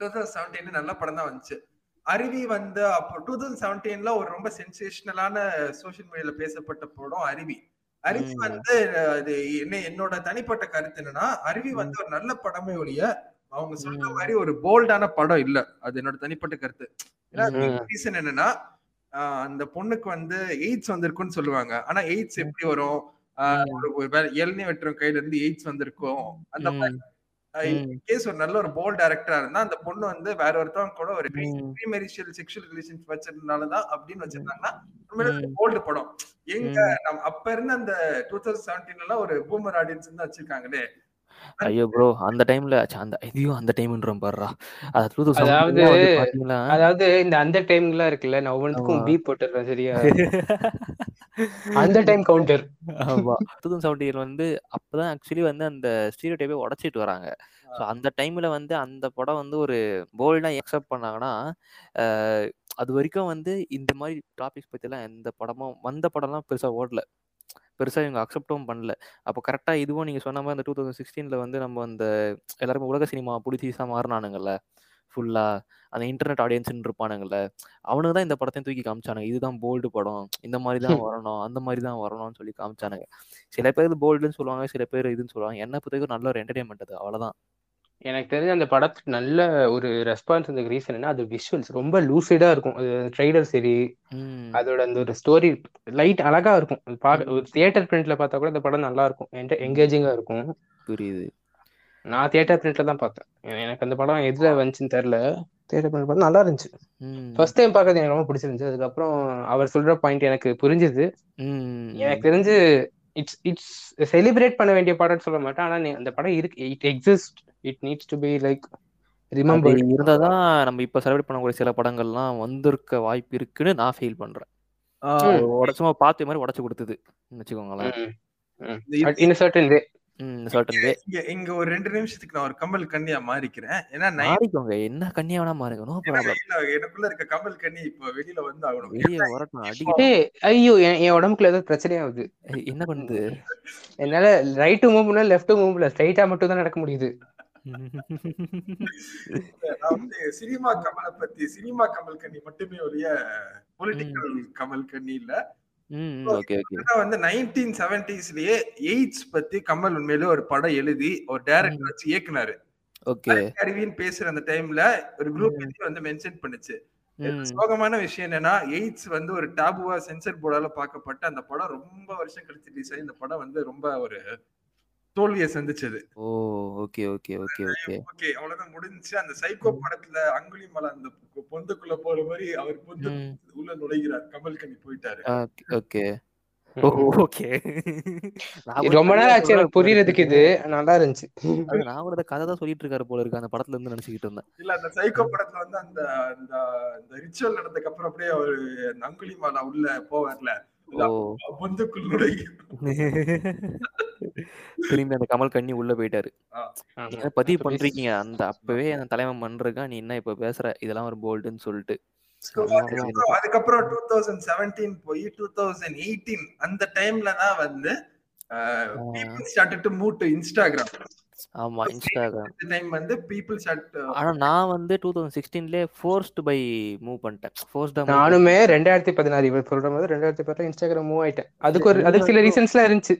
டூ தௌசண்ட் செவன்டீன் நல்ல படம் தான் வந்துச்சு. அருவி வந்து அப்போ டூ தௌசண்ட் செவன்டீன்ல ஒரு ரொம்ப சென்சேஷனலான சோஷியல் மீடியால பேசப்பட்ட படம் அருவி. அருவி. வந்து அது என்ன என்னோட தனிப்பட்ட கருத்து என்னன்னா அருவி வந்து ஒரு நல்ல படமே ஒழிய அவங்க சொல்ற. மாதிரி ஒரு போல்டான படம் இல்ல அது என்னோட தனிப்பட்ட கருத்து. ரீசன் என்னன்னா அந்த பொண்ணுக்கு வந்து எய்ட்ஸ் வந்திருக்குன்னு சொல்லுவாங்க ஆனா எய்ட்ஸ் எப்படி வரும் ஆஹ் ம். ஒரு ஒரு வேலை எல்னி வெட்டுற கையில இருந்து எய்ட்ஸ் வந்திருக்கும் அந்த. கேஸ் ஒரு நல்ல ஒரு போல்ட் டைரக்டரா இருந்தா அந்த பொண்ணு வந்து வேற ஒருத்தவங்க கூட ஒரு. ப்ரீமெரிஷியல் செக்ஷுவல் ரிலேஷன்ஷிப் வச்சதுனாலதான் அப்படின்னு வச்சிருந்தாங்கன்னா. போல்டு படம் எங்க. நம்ம அப்ப இருந்த அந்த டூ தௌசண்ட் செவன்டீன்ல ஒரு பூமர் ஆடியன்ஸ் தான் வச்சிருக்காங்களே ஐயோ ப்ரோ அந்த டைம்ல அந்த இதையும் அந்த டைம்ன்றோம் பாருடா. அது டூ அதாவது அதாவது இந்த அந்த டைம்லாம் இருக்குல்ல நான் ஒவ்வொன்றுக்கும். பீப் போட்டுறேன் சரியா? அந்த டைம் கவுண்டர் ஆமா. டூ தௌசண்ட் செவன்டீன் வந்து அப்பதான் ஆக்சுவலி வந்து அந்த ஸ்டீரியோ டைப்பை உடைச்சிட்டு வராங்க. ஸோ அந்த டைம்ல வந்து அந்த படம் வந்து ஒரு போல்டா எக்ஸப்ட் பண்ணாங்கன்னா அஹ், அது வரைக்கும் வந்து இந்த மாதிரி டாபிக்ஸ் பத்திலாம் எந்த படமும் வந்த படம்லாம் பெருசா ஓடல. பெருசா இவங்க அக்செப்டும் பண்ணல. அப்போ கரெக்டா இதுவும் நீங்க சொன்ன மாதிரி அந்த டூ தௌசண்ட் சிக்ஸ்டீன்ல வந்து நம்ம அந்த எல்லாருமே உலக சினிமா புடிச்சீஸா மாறினானுங்கல்ல ஃபுல்லா அந்த இன்டர்நெட் ஆடியன்ஸ்னு இருப்பானுங்கல்ல அவனுக்கு தான் இந்த படத்தையும் தூக்கி காமிச்சானுங்க. இதுதான் போல்டு படம் இந்த மாதிரி தான் வரணும் அந்த மாதிரி தான் வரணும்னு சொல்லி காமிச்சானுங்க. சில பேர் போல்டுன்னு சொல்லுவாங்க சில பேர் இதுன்னு சொல்லுவாங்க. என்ன பொறுத்தவரைக்கும் நல்ல ஒரு என்டர்டைன்மெண்ட் அது அவ்வளவுதான். எனக்கு தெரிஞ்ச அந்த படத்துக்கு நல்ல ஒரு ரெஸ்பான்ஸ் இந்த ரீசன் என்ன அது விஷுவல்ஸ் ரொம்ப லூசிடா இருக்கும். அது ட்ரைலர் சரி அதோட அந்த ஒரு ஸ்டோரி லைட் அழகா இருக்கும். ஒரு தியேட்டர் பிரிண்ட்ல பார்த்தா கூட இந்த படம் நல்லா இருக்கும். என்கேஜிங்கா இருக்கும். புரியுது. நான் தியேட்டர் பிரிண்ட்ல தான் பார்த்தேன். எனக்கு அந்த படம் எதுல வந்துச்சுன்னு தெரியல. தியேட்டர் பிரிண்ட் பார்த்தா நல்லா இருந்துச்சு. ஃபர்ஸ்ட் டைம் பார்க்கறது எனக்கு ரொம்ப பிடிச்சிருந்துச்சு. அதுக்கப்புறம் அவர் சொல்ற பாயிண்ட் எனக்கு புரிஞ்சுது. எனக்கு தெரிஞ்சு இட்ஸ் இட்ஸ் செலிப்ரேட் பண்ண வேண்டிய படம்னு சொல்ல மாட்டேன். ஆனா நீ- அந்த படம் இருக்கு it exist it needs to be like அது ரிமெம்பர்ட் இருந்தாதான் நம்ம இப்ப செலிப்ரேட் பண்ணக்கூடிய சில படங்கள்லாம் வந்திருக்க வாய்ப்பு இருக்குன்னு நான் ஃபீல் பண்றேன். உடச்சுமா பார்த்த மாதிரி உடச்சு கொடுத்தது வச்சுக்கோங்களேன். இன் சர்டன் இங்க இங்க ஒரு ரெண்டு நிமிஷத்துக்கு நான் ஒரு கமல் கண்ணியா மாறிக்கிறேன். ஏன்னா மாறிக்கோங்க. என்ன கன்னியா வேணா ப்ராப்ளம். எனக்குள்ள இருக்க கமல் கண்ணி இப்ப வெளியில வந்து ஆகணும். வெளியே வரட்டும். ஐயோ என் உடம்புக்குள்ள ஏதோ பிரச்சனையாகுது என்ன பண்ணுது? என்னால ரைட்டு மூவ் பண்ணல லெஃப்ட் மூவ் பண்ணல ஸ்ட்ரைட்டா மட்டும் தான் நடக்க முடியுது. சினிமா கமலை பத்தி சினிமா கமல் கண்ணி மட்டுமே ஒழிய பொலிட்டிக்கல் கமல் கண்ணி இல்ல. வந்து நைன்டீன் செவன்டிஸ்லயே எய்ட்ஸ் பத்தி கமல் உண்மையிலே ஒரு படம் எழுதி ஒரு டைரக்டர் வச்சு இயக்குனாரு. ஓகே. அறிவின்னு பேசுற அந்த டைம்ல ஒரு குரூப் வந்து மென்ஷன் பண்ணுச்சு. சோகமான விஷயம் என்னன்னா எய்ட்ஸ் வந்து ஒரு டாபுவா சென்சர் போர்டால பார்க்கப்பட்ட அந்த படம் ரொம்ப வருஷம் கழிச்சு ரிலீஸ் ஆகி இந்த படம் வந்து ரொம்ப ஒரு தோல்வியை சந்திச்சது. ஓ okay okay okay okay. Okay அவ்வளவுதான் முடிஞ்சுச்சு. அந்த சைக்கோ படத்துல அங்குலிமலை அந்த பொ- பொந்துக்குள்ள போற மாதிரி அவர் பொந்து உள்ள நுழைகிறார். கமல் கனி போயிட்டாரு. Okay oh okay. ரொம்ப நேரம் ஆச்சு எனக்கு புரியறதுக்கு இது. நல்லா இருந்துச்சு. நான் கூட கதை தான் சொல்லிட்டு இருக்காரு போல இருக்கு. அந்த படத்துல இருந்து நினைச்சுக்கிட்டு இருந்தேன். இல்ல அந்த சைக்கோ படத்துல வந்து அந்த அந்த அந்த ரிச்சுவல் நடந்ததுக்கு அப்புறம் அப்படியே அவரு அந்த அங்குலிமாலா உள்ள போவார்ல. திரும்பி அந்த கமல் கண்ணி உள்ள போயிட்டாரு. பதிவு பண்றீங்க? அந்த அப்பவே அந்த தலைவன் பண்றதுக்கா நீ என்ன இப்ப பேசுற? இதெல்லாம் ஒரு போல்டுன்னு சொல்லிட்டு. அதுக்கப்புறம் டூ தௌசண்ட் செவன்டீன் போய் டூ தௌசண்ட் எயிட்டீன் அந்த டைம்ல தான் வந்து started to move to Instagram ஆமா இன்ஸ்டாகிராம் டைம் வந்து பீப்புள் சாட் ஆனா நான் வந்து டூ தௌசண்ட் சிக்ஸ்டீன்லேயே ஃபோர்ஸ்ட் பை மூவ் பண்ணிட்டேன். ஃபோர்ஸ்டா நானுமே ரெண்டாயிரத்தி பதினாறு இவர் சொல்ற மாதிரி ரெண்டாயிரத்தி பதினாறு இன்ஸ்டாகிராம் மூவ் ஆயிட்டேன். அதுக்கு ஒரு அதுக்கு சில ரீசன்ஸ்லாம் இருந்துச்சு.